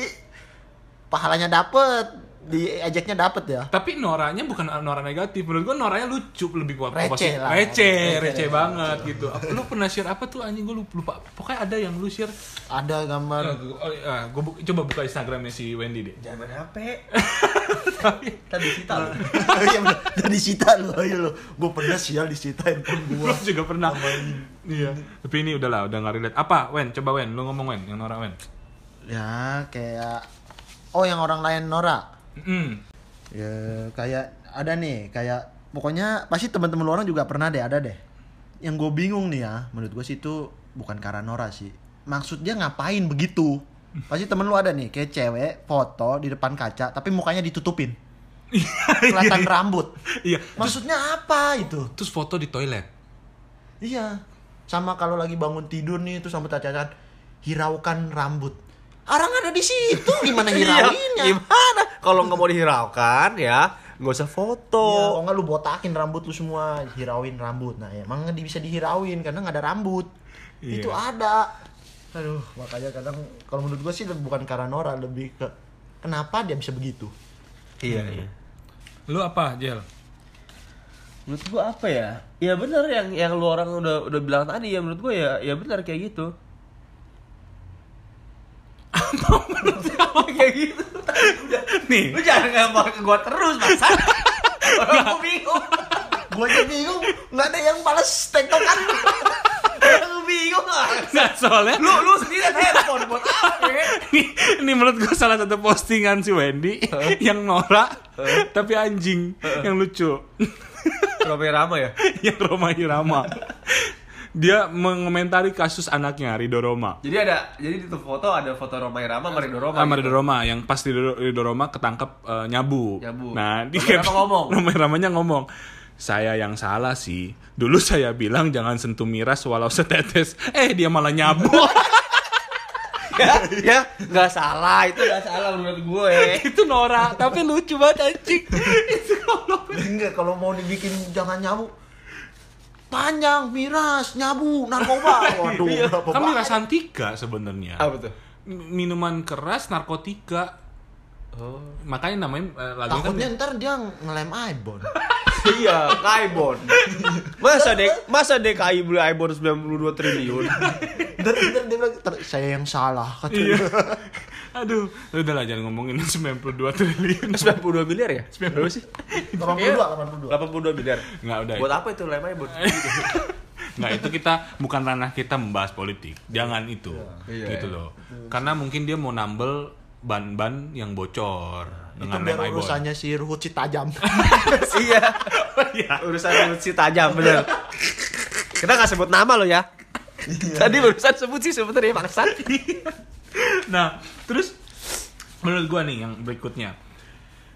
pahalanya dapet, diajaknya dapet ya. Tapi Noranya bukan Nora negatif. Menurut gue Noranya lucu lebih kuat. Receh lah. Receh, Receh, receh receh, banget gitu. Apa- Lu pernah share apa tuh anjing gue lupa. Pokoknya ada yang lu share. Ada gambar Oh, ah, gue bu- coba buka Instagramnya si Wendy deh. Jangan HP. Tapi Tadi lu. Iya bener, udah disita lu, ayo lu. Gua pernah sial disita handphone gua. gue juga pernah. Iya. Tapi ini udahlah, udah nggak relate. Apa, Wen? Coba Wen, lu ngomong Wen, yang Nora Wen. Ya, kayak Oh, yang orang lain Nora. Hmm. Ya, kayak ada nih, kayak pokoknya pasti teman-teman lu orang juga pernah deh, ada deh. Yang gue bingung nih ya, menurut gue sih itu bukan karena Nora sih. Maksud dia ngapain begitu? Pasti temen lu ada nih, kayak cewek foto di depan kaca, tapi mukanya ditutupin. Kelihatan rambut. Iya. Maksudnya apa itu? Terus foto di toilet. Iya. Sama kalau lagi bangun tidur nih, terus sampai cacat hiraukan rambut. Orang ada di situ, gimana hirauinnya? Iya, Gimana? Kalau nggak mau dihiraukan ya, nggak usah foto. kalau nggak lu botakin rambut lu semua, hirauin rambut. Nah, emang di- bisa dihirauin karena nggak ada rambut. Iya. Itu ada. Aduh, makanya kadang kalau menurut gua sih bukan karena Nora, lebih ke kenapa dia bisa begitu. Iya, iya. Lu apa, Jel? Menurut gua apa ya? Ya benar yang yang lu orang udah udah bilang tadi ya menurut gua ya ya benar kayak gitu. kayak gitu. Nih, Lu jangan ngambang ke gua terus, Mas. Orang gua bingung. Gua aja bingung, nggak ada yang balas tektokan. Lu bingung nggak soalnya Lu lu sendiri ada handphone buat apa? ya? ini, ini menurut gue salah satu postingan si Wendy yang Nora tapi anjing yang lucu Robert Rama ya? yang Roma Irama dia mengomentari kasus anaknya Rido Roma Jadi ada jadi di foto ada foto Roma Irama sama Rido Roma. sama gitu. Rido Roma yang pas Rido, Rido Roma ketangkep eh, nyabu. Nyabu. Nah, di Roma Irama ngomong. Roma Iramanya ngomong, saya yang salah sih. Dulu saya bilang jangan sentuh miras walau setetes. Eh dia malah nyabu. ya, ya nggak salah itu nggak salah menurut gue. itu Nora, tapi lucu banget anjing. itu kalau Enggak, kalau mau dibikin jangan nyabu. Panjang, miras, nyabu, narkoba. Waduh, berapa kan miras antika sebenarnya. Apa tuh? Minuman keras, narkotika. Oh. Makanya namanya eh, lagunya kan Takutnya ntar dia ngelem Ibon. iya, Kaibon. Masa dek masa DKI beli Ibon 92 triliun? Ntar, ntar dia bilang, "Ter- saya yang salah. Kata Iya. Aduh, udah lah jangan ngomongin 92 triliun. 92 miliar ya? Berapa sih? 82, 82. 82 miliar. Nggak udah. Buat apa itu lem Ibon? Nggak itu kita bukan ranah kita membahas politik. Jangan itu. Iya. gitu loh. Karena mungkin dia mau nambel ban-ban yang bocor Itu dengan biar urusannya si Ruhut si tajam. iya. Urusan si tajam bener. Kita nggak sebut nama lo ya. Tadi barusan sebut sih sebenarnya maksat. Nah, terus menurut gua nih yang berikutnya.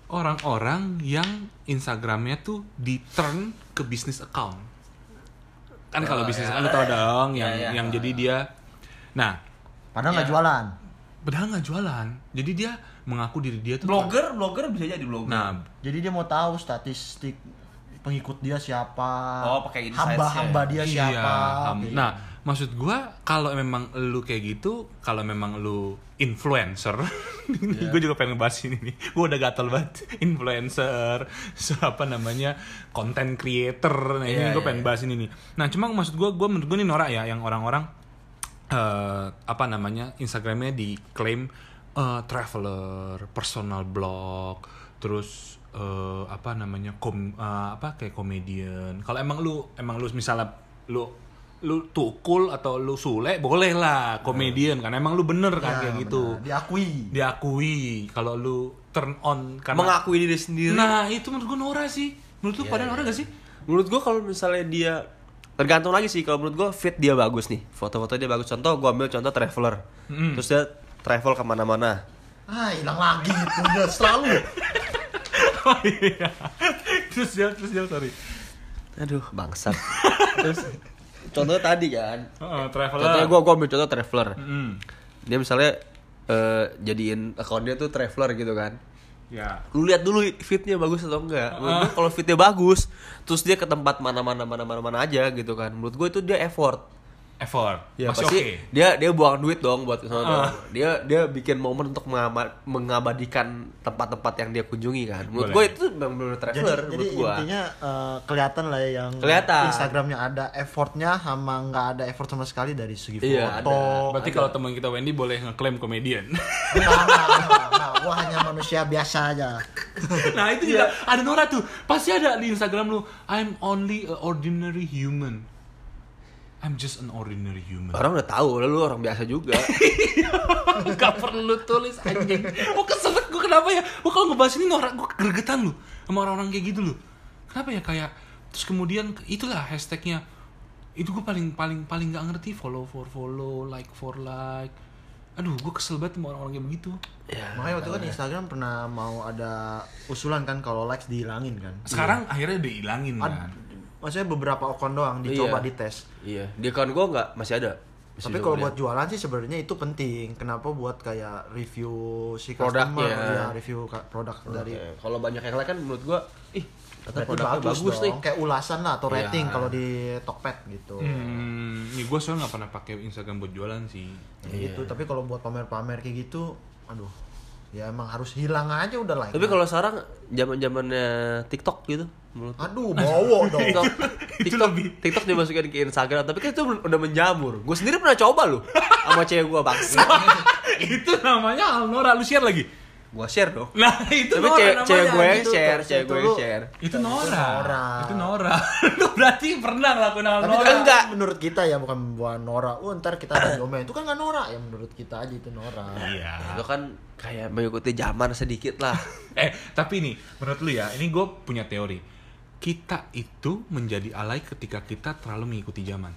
Orang-orang yang Instagramnya tuh di turn ke bisnis account. Kan kalau Oh, bisnis ya. account lu tau dong yang Ya, ya. yang jadi dia Nah, Padahal nggak Ya. jualan. padahal nggak jualan. Jadi dia mengaku diri dia tuh Blogger, blogger bisa jadi blogger. Nah, Jadi dia mau tahu statistik pengikut dia siapa Oh, pakai hamba-hamba dia siapa ham- gitu. Nah, maksud gua kalau memang lu kayak gitu, kalau memang lu influencer, Iya. gue juga pengen ngebahas ini nih. Gue udah gatel banget influencer, so, apa namanya content creator. Nah, ini Iya, gue iya, pengen bahas ini nih. Nah, cuma maksud gue, gue menurut gue ini norak ya, yang orang-orang eh, apa namanya Instagramnya diklaim eh, traveler, personal blog, terus eh, apa namanya kom eh, apa kayak komedian. Kalau emang lu emang lu misalnya lu lu tukul atau lu sule boleh lah komedian kan emang lu bener kan Ya, kayak gitu. diakui. Diakui kalau lu turn on karena Mengakui diri sendiri. nah itu menurut gue Nora sih. Menurut lu Iya, pada iya. Nora gak sih? Menurut gua kalau misalnya dia tergantung lagi sih kalau menurut gua fit dia bagus nih. Foto-foto dia bagus. Contoh gua ambil contoh traveler. Mm. terus dia travel ke mana-mana. Ah hilang lagi udah selalu. Oh iya. Terus dia terus dia sorry. Aduh bangsat. terus contohnya tadi kan. Heeh, traveler. Contohnya gua gua ambil contoh traveler. Mm. dia misalnya eh, jadiin account dia tuh traveler gitu kan. Ya. Lu lihat dulu fitnya bagus atau enggak. Menurut gua kalau fitnya bagus terus dia ke tempat mana-mana mana-mana mana aja gitu kan. Menurut gua itu dia effort effort. Ya masih pasti oke. dia dia buang duit dong buat ke sana. Dong. dia dia bikin momen untuk mengabadikan tempat-tempat yang dia kunjungi kan. Menurut gua itu benar-benar jadi, traveler jadi menurut gua. intinya eh, kelihatan lah ya yang Kelihatan. Instagramnya ada effortnya sama nggak ada effort sama sekali dari segi Iya, foto. berarti kalau teman kita Wendy boleh ngeklaim komedian. Nah, nah, nah, nah, gua hanya manusia biasa aja. Nah itu juga. Ada Nora tuh. Pasti ada di Instagram lu I'm only a ordinary human I'm just an ordinary human. Orang udah tahu lalu orang biasa juga. Gak perlu tulis anjing. Gue kesel gue kenapa ya? Gue kalau ngebahas ini Nora gue gregetan lu Sama orang-orang kayak gitu lu Kenapa ya kayak Terus kemudian itulah hashtagnya. Itu gue paling paling paling gak ngerti Follow for follow Like for like. Aduh gue kesel banget sama orang-orang kayak begitu. Ya, makanya waktu itu kan Instagram pernah mau ada usulan kan kalau likes dihilangin kan? Sekarang akhirnya dihilangin kan maksudnya beberapa akun doang dicoba Iya. dites. Iya. Di account gua nggak masih ada. Masih tapi kalau buat jualan sih sebenarnya itu penting. Kenapa buat kayak review si Produknya. customer? ya review produk lihat. dari Oke, kalau banyak yang like kan menurut gua ih produknya bagus, bagus, nih. Kayak ulasan lah atau Iya. rating kalau di Tokped gitu. Hmm, nih gue soalnya gak pernah pakai Instagram buat jualan sih. Ya gitu tapi kalau buat pamer-pamer kayak gitu aduh ya emang harus hilang aja udah like tapi kalau sekarang zaman zamannya TikTok gitu menurut aduh bowo dong TikTok, Itu TikTok, lebih. TikTok dimasukin ke Instagram, tapi kan itu udah menjamur. Gue sendiri pernah coba loh sama cewek gue bangsa. itu namanya Alnora lu share lagi. Gue share dong. Nah itu Tapi Nora cewek, namanya. cewek gue yang gitu, share, cewek itu gue share. Itu Nora. Nora. Itu Nora. lu berarti pernah ngelakuin hal tapi Nora. kan Enggak. menurut kita ya bukan buat Nora oh ntar kita ada diomelin itu kan nggak Nora ya menurut kita aja itu Nora Iya. Itu kan kayak mengikuti zaman sedikit lah. Eh, tapi nih, menurut lu ya, ini gue punya teori. Kita itu menjadi alay ketika kita terlalu mengikuti zaman.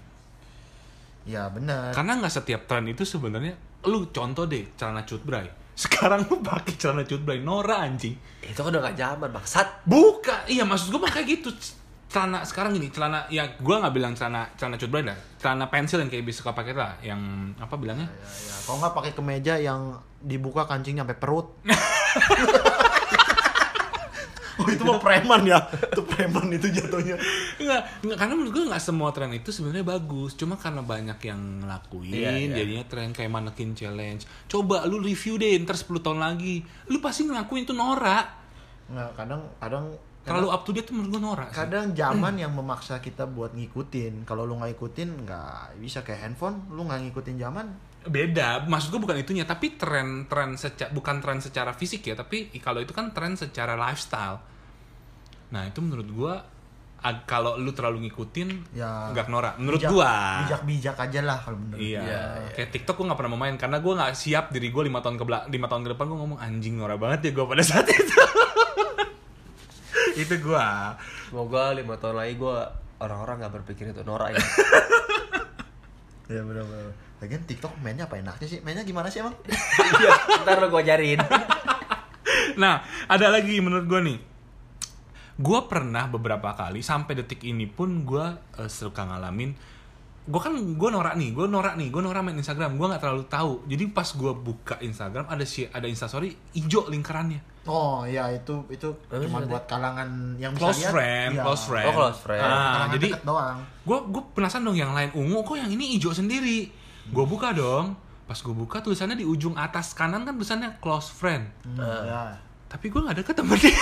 ya benar Karena nggak setiap tren itu sebenarnya, lu contoh deh celana cutbray. Sekarang lu pakai celana cutbray, Nora anjing. itu kan udah gak zaman, bangsat. Buka, iya maksud gue makanya gitu. Celana sekarang gini, celana ya gue nggak bilang celana celana cutbray lah, celana pensil yang kayak bisa suka pakai lah, yang apa bilangnya? ya, ya. kalau nggak pakai kemeja yang dibuka kancingnya sampai perut Oh itu mah preman ya, itu preman itu jatuhnya. Enggak, enggak karena menurut gue nggak semua tren itu sebenarnya bagus. Cuma karena banyak yang ngelakuin, Iya, iya. jadinya tren kayak mannequin challenge. Coba lu review deh, ntar 10 tahun lagi. Lu pasti ngelakuin itu Nora. Nggak, kadang kadang Terlalu up to date tuh menurut gue Nora. sih. kadang zaman yang memaksa kita buat ngikutin. Kalau lu nggak ikutin nggak bisa kayak handphone, lu nggak ngikutin zaman. Beda, maksud gue bukan itunya, tapi tren-tren secara bukan tren secara fisik ya, tapi kalau itu kan tren secara lifestyle. Nah itu menurut gue kalau lu terlalu ngikutin Ya, nggak Nora. Menurut bijak- gua. bijak-bijak aja lah kalau menurut. Iya. Iya, Kayak TikTok gue gak pernah mau main karena gue gak siap diri gue lima tahun ke belak- lima tahun ke depan gue ngomong anjing Nora banget ya gue pada saat itu. itu gue. Semoga lima tahun lagi gue orang-orang gak berpikir itu Nora ya. Iya benar-benar. Lagian TikTok mainnya apa enaknya sih? Mainnya gimana sih emang? Iya, ntar lo gue ajarin. Nah ada lagi menurut gue nih. Gue pernah beberapa kali sampai detik ini pun gue eh, suka ngalamin gue kan gue norak nih gue norak nih gue norak main Instagram gue nggak terlalu tahu jadi pas gue buka Instagram ada si ada instastory hijau lingkarannya Oh iya itu itu cuma buat kalangan yang bisa close lihat. friend iya. close friend Oh, close friend. Ah, Kalangan jadi gue gue penasaran dong yang lain ungu kok yang ini hijau sendiri gue buka dong pas gue buka tulisannya di ujung atas kanan kan tulisannya close friend Hmm, ya. tapi gue nggak deket sama dia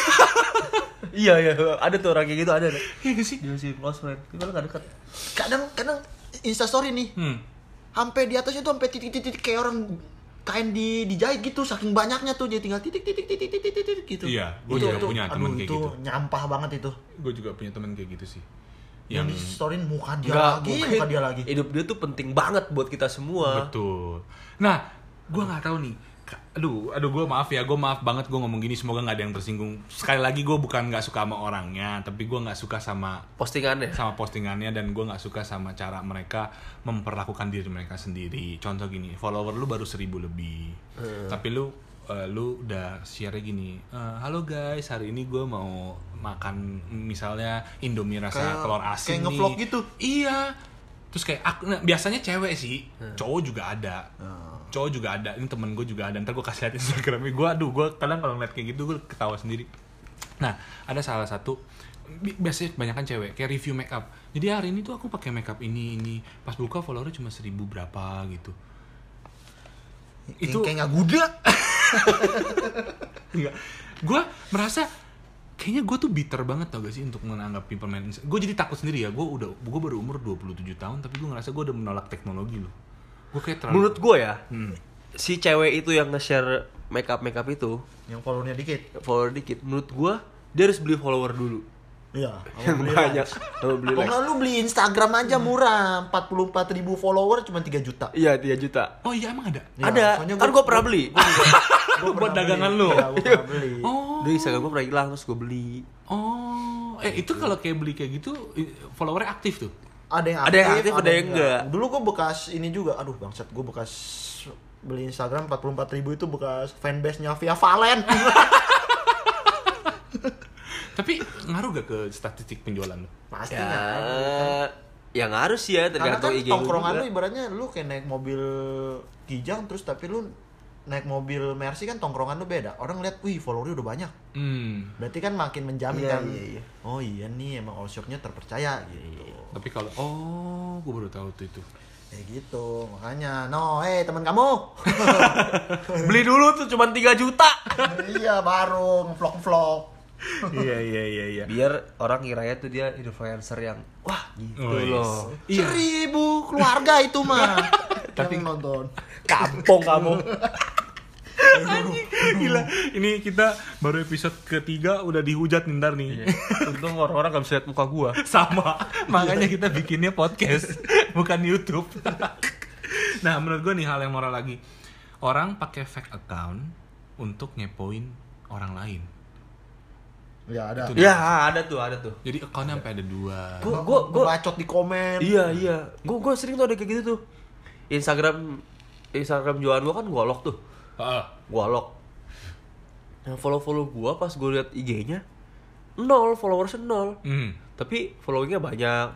Iya iya ada tuh orang kayak gitu ada. ada. Iya gak sih Dia sih close friend. Tapi malah gak deket. Kadang kadang Insta story nih. hmm. Sampai di atasnya tuh sampai titik-titik kayak orang kain di dijahit gitu saking banyaknya tuh dia tinggal titik titik titik titik titik gitu. Iya, Itu- juga itu- punya temen aduh, kayak itu gitu. nyampah banget itu. gue juga punya temen kayak gitu sih Yang, yang di storyin muka dia Nggak, lagi, mungkin muka dia lagi. Hidup dia tuh penting banget buat kita semua. Betul. Nah, gue nggak tahu nih. Aduh, aduh gue maaf ya, gue maaf banget gue ngomong gini. Semoga nggak ada yang tersinggung. Sekali lagi gue bukan nggak suka sama orangnya, tapi gue nggak suka sama Postingannya. sama postingannya dan gue nggak suka sama cara mereka memperlakukan diri mereka sendiri. Contoh gini, follower lu baru seribu lebih, tapi lu eh, lu udah share gini, "Eh, halo guys, hari ini gue mau makan misalnya Indomie rasa Kayak- telur asin kayak nih." ngevlog gitu. Iya. Terus kayak aku, nah, biasanya cewek sih, cowok juga ada. Cowok juga ada. Ini temen gue juga ada. Ntar gue kasih lihat Instagramnya. Gue aduh, gue kadang kalau ngeliat kayak gitu gue ketawa sendiri. Nah, ada salah satu bi- biasanya kebanyakan cewek kayak review makeup. Jadi hari ini tuh aku pakai makeup ini ini. Pas buka followernya cuma seribu berapa gitu. Itu kayak nggak gudeg. Enggak. Gue merasa kayaknya gue tuh bitter banget tau gak sih untuk menanggapi permainan Gue jadi takut sendiri ya. Gue udah gue baru umur 27 tahun tapi gue ngerasa gue udah menolak teknologi loh. Gue kayak terlalu Menurut gue ya, Hmm. si cewek itu yang nge-share makeup makeup itu Yang followernya dikit. follower dikit. Menurut gue dia harus beli follower dulu. Iya. Yang banyak. Kalau beli likes. lu beli Instagram aja murah, 44 ribu follower cuma 3 juta. Iya 3 juta. Oh iya emang ada? Iya, Ada. soalnya Kan gua- gua pernah beli. Gua Buat pernah dagangan beli. lu? Iya, gua pernah beli. Oh. Di Instagram gue pernah hilang terus gue beli. Oh. Eh itu kalau kayak beli kayak gitu followernya aktif tuh. Ada yang Ada yang aktif, ada yang enggak. Dulu gua bekas ini juga, aduh bangsat gua bekas beli Instagram 44 ribu itu bekas fanbase-nya Via Valen. Tapi ngaruh gak ke statistik penjualan lo? Pasti Ya, nggak. yang harus sih ya Karena tergantung kan IG lu tongkrongan lu ibaratnya lu kayak naik mobil Kijang terus tapi lu naik mobil Mercy kan tongkrongan lu beda. Orang lihat, wih followernya udah banyak. Hmm. Berarti kan makin menjamin Iya, kan. iya, iya. Oh iya nih emang all shopnya terpercaya gitu. Tapi kalau oh, gue baru tahu tuh itu. Kayak gitu. Makanya, no, eh teman kamu. Beli dulu tuh cuma 3 juta. iya baru ngevlog-vlog. Iya iya iya iya. Biar orang kiranya tuh dia influencer yang wah gitu Oh, yes. loh. Iya. Seribu keluarga itu mah. Tapi- nonton. Kampung kamu. Gila, ini kita baru episode ketiga udah dihujat nih ntar nih. Untung orang-orang gak bisa lihat muka gua. Sama, makanya kita bikinnya podcast, bukan YouTube. nah, menurut gue nih hal yang moral lagi. Orang pakai fake account untuk ngepoin orang lain. Ya ada. Itu Ya ada tuh, ada tuh. Jadi accountnya sampai ada dua. Gua gua gua bacot di komen. Iya iya. Gua gua sering tuh ada kayak gitu tuh. Instagram Instagram jualan gua kan gua lock tuh. Heeh. Gua lock. Yang follow-follow gua pas gua liat IG-nya nol followersnya nol. Hmm. Tapi followingnya banyak.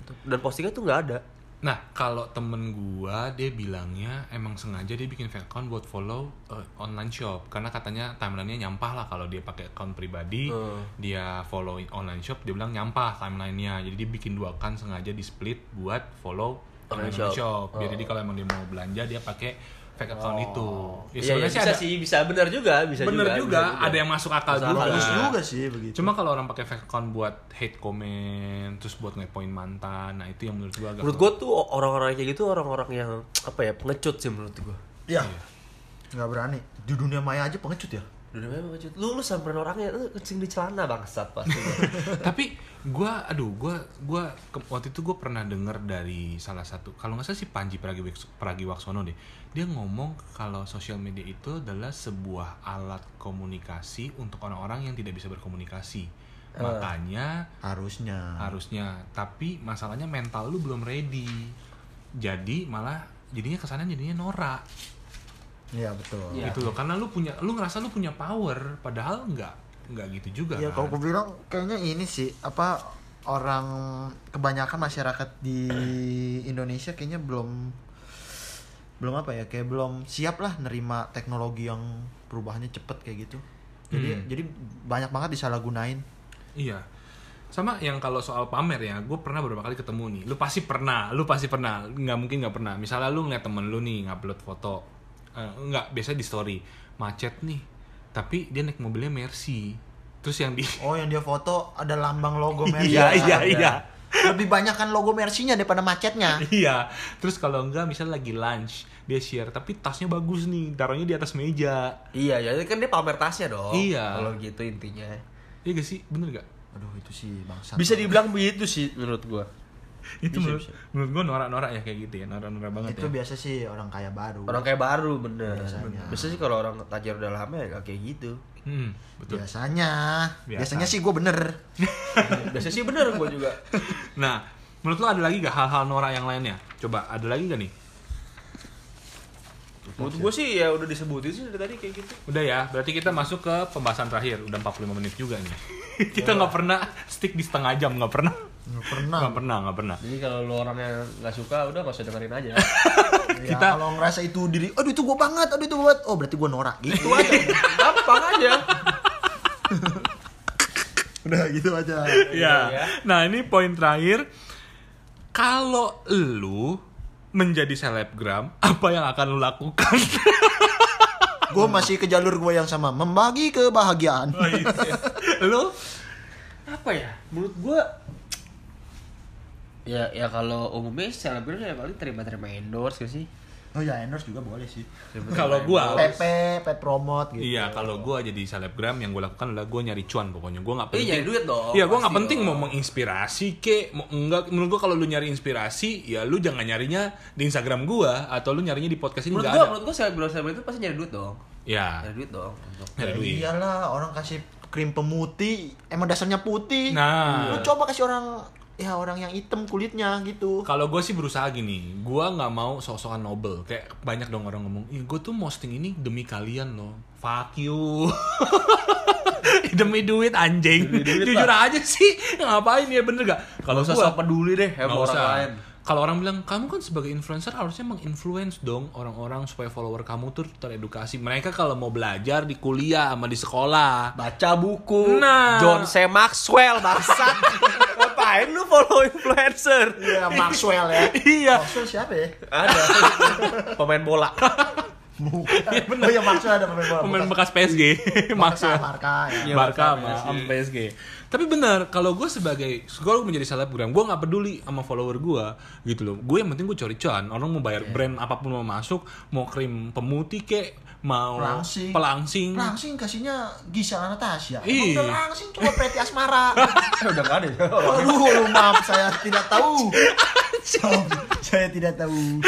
Gitu. Dan postingnya tuh nggak ada. Nah, kalau temen gua dia bilangnya emang sengaja dia bikin fake account buat follow uh, online shop karena katanya timelinenya nyampah lah kalau dia pakai account pribadi, Hmm. dia follow online shop dia bilang nyampah timelinenya. Jadi dia bikin dua account sengaja di split buat follow Online online, shop. shop. Biar Oh. jadi kalau emang dia mau belanja dia pakai fake account itu. Ya, Iya, sebenarnya iya, sih bisa ada sih, bisa benar juga, bisa bener juga. juga, bisa ada yang masuk akal Masuk juga. Bagus juga sih begitu. Cuma kalau orang pakai fake account buat hate comment, terus buat ngepoin mantan, nah itu yang menurut gua agak Menurut gua tuh orang-orang kayak gitu orang-orang yang apa ya pengecut sih menurut gua. Iya. Nggak berani. Di dunia maya aja pengecut ya. Udah memang pengecut. Lu lu samperin orangnya lu kencing di celana bangsat pasti. tapi gua aduh gua gua ke- waktu itu gua pernah denger dari salah satu kalau nggak salah si Panji Pragiwaks- Pragiwaksono deh dia ngomong kalau sosial media itu adalah sebuah alat komunikasi untuk orang-orang yang tidak bisa berkomunikasi makanya Harusnya. harusnya tapi masalahnya mental lu belum ready jadi malah jadinya kesannya jadinya norak Iya betul. Iya. gitu loh karena lu punya lu ngerasa lu punya power padahal nggak nggak gitu juga Iya kan? kalau gue bilang kayaknya ini sih apa orang kebanyakan masyarakat di Indonesia kayaknya belum belum apa ya kayak belum siap lah nerima teknologi yang perubahannya cepet kayak gitu jadi Hmm. jadi banyak banget disalahgunain Iya. Sama yang kalau soal pamer ya, gue pernah beberapa kali ketemu nih. Lu pasti pernah, lu pasti pernah. Nggak mungkin nggak pernah. Misalnya lu ngeliat temen lu nih ngupload foto, eh, nggak biasa di story macet nih, tapi dia naik mobilnya Mercy. Terus yang di oh yang dia foto ada lambang logo Mercy Iya, Ada. iya, iya. lebih banyak kan logo Mercy-nya daripada macetnya iya. Terus kalau enggak misalnya lagi lunch, dia share tapi tasnya bagus nih, taruhnya di atas meja. Iya, jadi kan dia pamer tasnya dong. Iya. Kalau gitu intinya. Iya gak sih? Bener gak? aduh itu sih bangsa Bisa dibilang begitu sih menurut gua. Itu Bisa, menurut, bisa. menurut gue norak-norak ya kayak gitu ya, norak-norak banget itu ya. biasa sih orang kaya baru Orang kayak baru bener. Biasanya. Biasanya sih kalau orang tajir udah lama ya kayak gitu. Hmm, betul. biasanya Biasa. biasanya sih gue bener Biasanya sih bener gua juga. Nah, menurut lo ada lagi gak hal-hal norak yang lainnya? Coba, ada lagi gak nih? Menurut gua sih ya udah disebutin sih dari tadi kayak gitu. Udah ya, berarti kita masuk ke pembahasan terakhir. Udah 45 menit juga nih. kita nggak pernah stick di setengah jam, nggak pernah. Nggak pernah Nggak pernah, nggak pernah. Jadi kalau lu orangnya nggak suka udah nggak usah dengerin aja. Ya, Kita- kalau ngerasa itu diri aduh itu gue banget aduh itu gue banget oh berarti gue norak gitu aja Gampang aja. udah gitu aja Ya. ya. Nah, ini poin terakhir. Kalau lu menjadi selebgram, apa yang akan lu lakukan? gue masih ke jalur gue yang sama membagi kebahagiaan Oh, iya. lu? Apa ya? Menurut gua ya ya kalau umumnya selebgram ya paling terima-terima endorse gak sih? oh ya endorse juga boleh sih Kalau gua-. PP pet promote gitu Iya, kalau gue jadi selebgram yang gue lakukan adalah gue nyari cuan pokoknya. Gue nggak Iya, penting. nyari duit dong, Iya, gue nggak penting dong. mau menginspirasi ke, mau enggak. Menurut gue kalau lu nyari inspirasi, ya lu jangan nyarinya di Instagram gue atau lu nyarinya di podcast ini menurut nggak gua ada. menurut gua selebgram selebgram itu pasti nyari duit dong. Ya, Nyari duit dong. Nyari Ya duit. iyalah orang kasih krim pemutih emang dasarnya putih Nah. lu coba kasih orang ya orang yang hitam kulitnya gitu Kalau gue sih berusaha gini, gue nggak mau sok-sokan nobel. Kayak banyak dong orang ngomong, ih gue tuh posting ini demi kalian loh. Fuck you. demi duit anjing. Demi duit Jujur lah. aja sih, ngapain ya bener gak? Kalau Kalau usah gua- sok peduli deh Nggak orang usah. lain. Kalau orang bilang kamu kan sebagai influencer harusnya menginfluence dong orang-orang supaya follower kamu tuh teredukasi. Mereka kalau mau belajar di kuliah sama di sekolah. Baca buku Nah. John C. Maxwell bangsat. Ngapain lu follow influencer? Iya Maxwell ya Iya. Maxwell siapa ya Ada pemain bola. Bukan. oh ya Maxwell ada pemain bola Pemain Bekas- PSG. Maxwell. Barca ya Iya, Barca Barca, sama PSG. Tapi benar, kalau gue sebagai kalau menjadi selebgram, gue nggak peduli sama follower gue, gitu loh. Gue yang penting gue cari cuan. Orang mau bayar brand apa pun mau masuk, mau krim pemutih kek, mau Pelangsing. pelangsing. Langsing kasihnya Gisel Anastasia Ih. Emang udah langsing coba Preti Asmara udah gak ada. Aduh maaf saya tidak tahu Maaf, Saya tidak tahu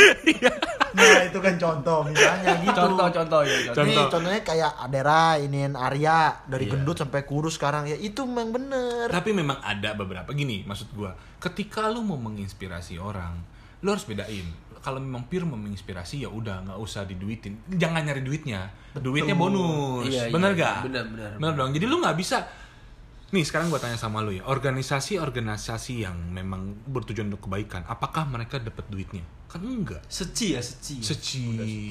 Nah itu kan contoh misalnya gitu Contoh contoh ya. Contoh. Nih contohnya kayak Adera, iniin Arya dari Iya. gendut sampai kurus sekarang ya itu memang bener. Tapi memang ada beberapa gini, maksud gua, ketika lu mau menginspirasi orang, lu harus bedain. Kalau memang pure menginspirasi ya udah nggak usah diduitin. Jangan nyari duitnya. Duitnya bonus. Iya, iya, bener gak? bener, bener. Bener dong. Jadi lu nggak bisa Nih sekarang gua tanya sama lu ya, organisasi-organisasi yang memang bertujuan untuk kebaikan, apakah mereka dapat duitnya? Kan enggak. Seci ya seci. Seci.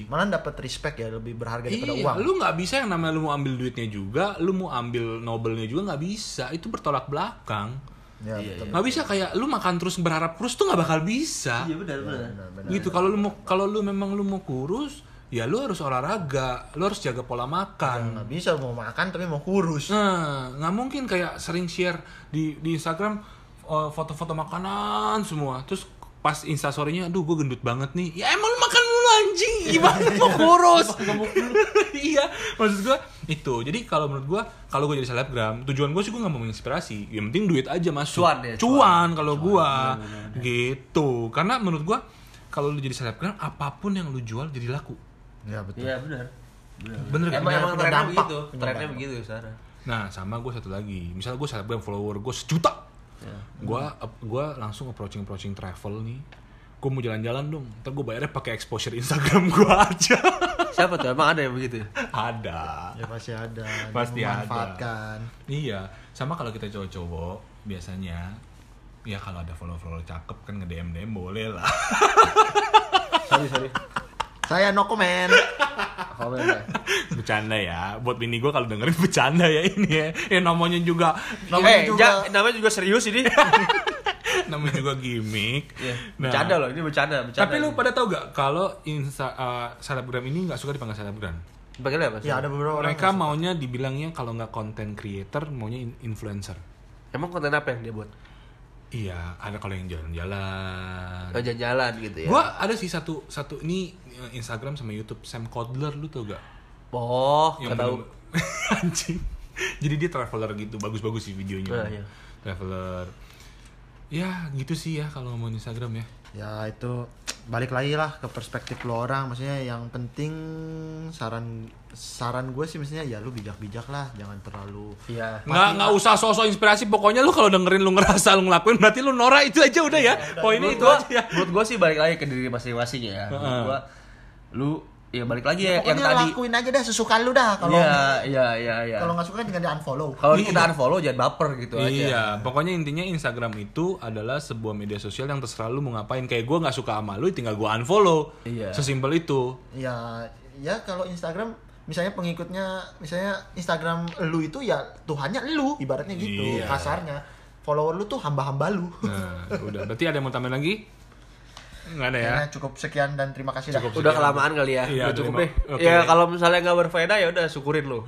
Malah dapat respect ya lebih berharga daripada Iya, uang. lu nggak bisa yang namanya lu mau ambil duitnya juga, lu mau ambil nobelnya juga nggak bisa. Itu bertolak belakang. Ya, Iya, betul. nggak bisa kayak lu makan terus berharap kurus tuh nggak bakal bisa Iya benar benar. Benar, benar. gitu kalau lu mau kalau lu memang lu mau kurus ya lu harus olahraga lu harus jaga pola makan Nggak bisa mau makan tapi mau kurus. nah nggak mungkin kayak sering share di di Instagram uh, foto-foto makanan semua terus pas instastorynya aduh gue gendut banget nih ya emang lu makan dulu anjing gimana mau kurus iya maksud gue itu jadi kalau menurut gue kalau gue jadi selebgram tujuan gue sih gue nggak mau menginspirasi yang penting duit aja masuk Cuan ya, cuan. cuan kalau gue gitu karena menurut gue kalau lu jadi selebgram apa pun yang lu jual jadi laku Ya betul. Iya benar. Benar. Bener kan? Emang emang trennya begitu. Trennya begitu sekarang. Nah, sama gue satu lagi. Misalnya gue selebgram follower gue sejuta. Ya. Gue gua langsung approaching approaching travel nih. Gue mau jalan-jalan dong. Ntar gue bayarnya pakai exposure Instagram gue aja. Siapa tuh? Emang ada yang begitu? ada. Ya pasti ada. Pasti ada. Memanfaatkan. Iya. Sama kalau kita cowok-cowok biasanya Ya kalau ada follow-follow cakep kan nge-DM DM boleh lah. sorry sorry Saya no comment. komen ya bercanda ya. Buat bini gue kalau dengerin bercanda ya ini ya. Ya namanya juga Namanya eh, juga- Ja, namanya juga serius ini namanya juga gimmick. Iya, Nah, bercanda loh ini bercanda bercanda Tapi lu pada tahu gak kalau insta uh, selebgram ini nggak suka dipanggil selebgram? bagaimana apa sih? Ya ada beberapa orang. Mereka maunya dibilangnya kalau nggak content creator, maunya in- influencer. emang konten apa yang dia buat Iya, ada kalau yang jalan-jalan. oh, jalan-jalan gitu ya Gua ada sih satu satu ini eh, Instagram sama YouTube Sam Codler lu tau gak? oh Yang tahu anjing. Jadi dia traveler gitu, bagus-bagus sih videonya. Ah, iya. Traveler. Ya, gitu sih ya kalau ngomongin Instagram ya. Ya itu balik lagi lah ke perspektif lo orang. Maksudnya yang penting saran saran gue sih maksudnya ya lu bijak-bijak lah, jangan terlalu iya Nggak nggak usah sosok inspirasi, pokoknya lu kalau dengerin lu ngerasa lu ngelakuin berarti lu norak itu aja udah ya. Poinnya menurut itu gua, aja ya. menurut gua sih balik lagi ke diri masing-masing ya. Menurut gua lu ya balik lagi ya yang tadi. lakuin aja deh sesuka lu dah kalau Iya, iya, iya, iya. kalau nggak suka tinggal di unfollow. Kalau kita unfollow jangan baper gitu aja. Iya, pokoknya intinya Instagram itu adalah sebuah media sosial yang terserah lu mau ngapain. Kayak gue nggak suka sama lu, tinggal gue unfollow. Iya. Sesimpel itu. Ya ya kalau Instagram misalnya pengikutnya misalnya Instagram lu itu ya Tuhannya lu ibaratnya gitu Iya. kasarnya. Follower lu tuh hamba-hamba lu. Nah, udah. Berarti ada yang mau tambahin lagi? Nggak ada ya? Ya, cukup sekian dan terima kasih dah. Udah kelamaan kali ya. Iya, udah cukup deh. oke. Ya kalau misalnya nggak berfaedah ya udah syukurin lu.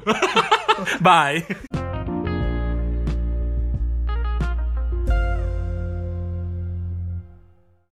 Bye.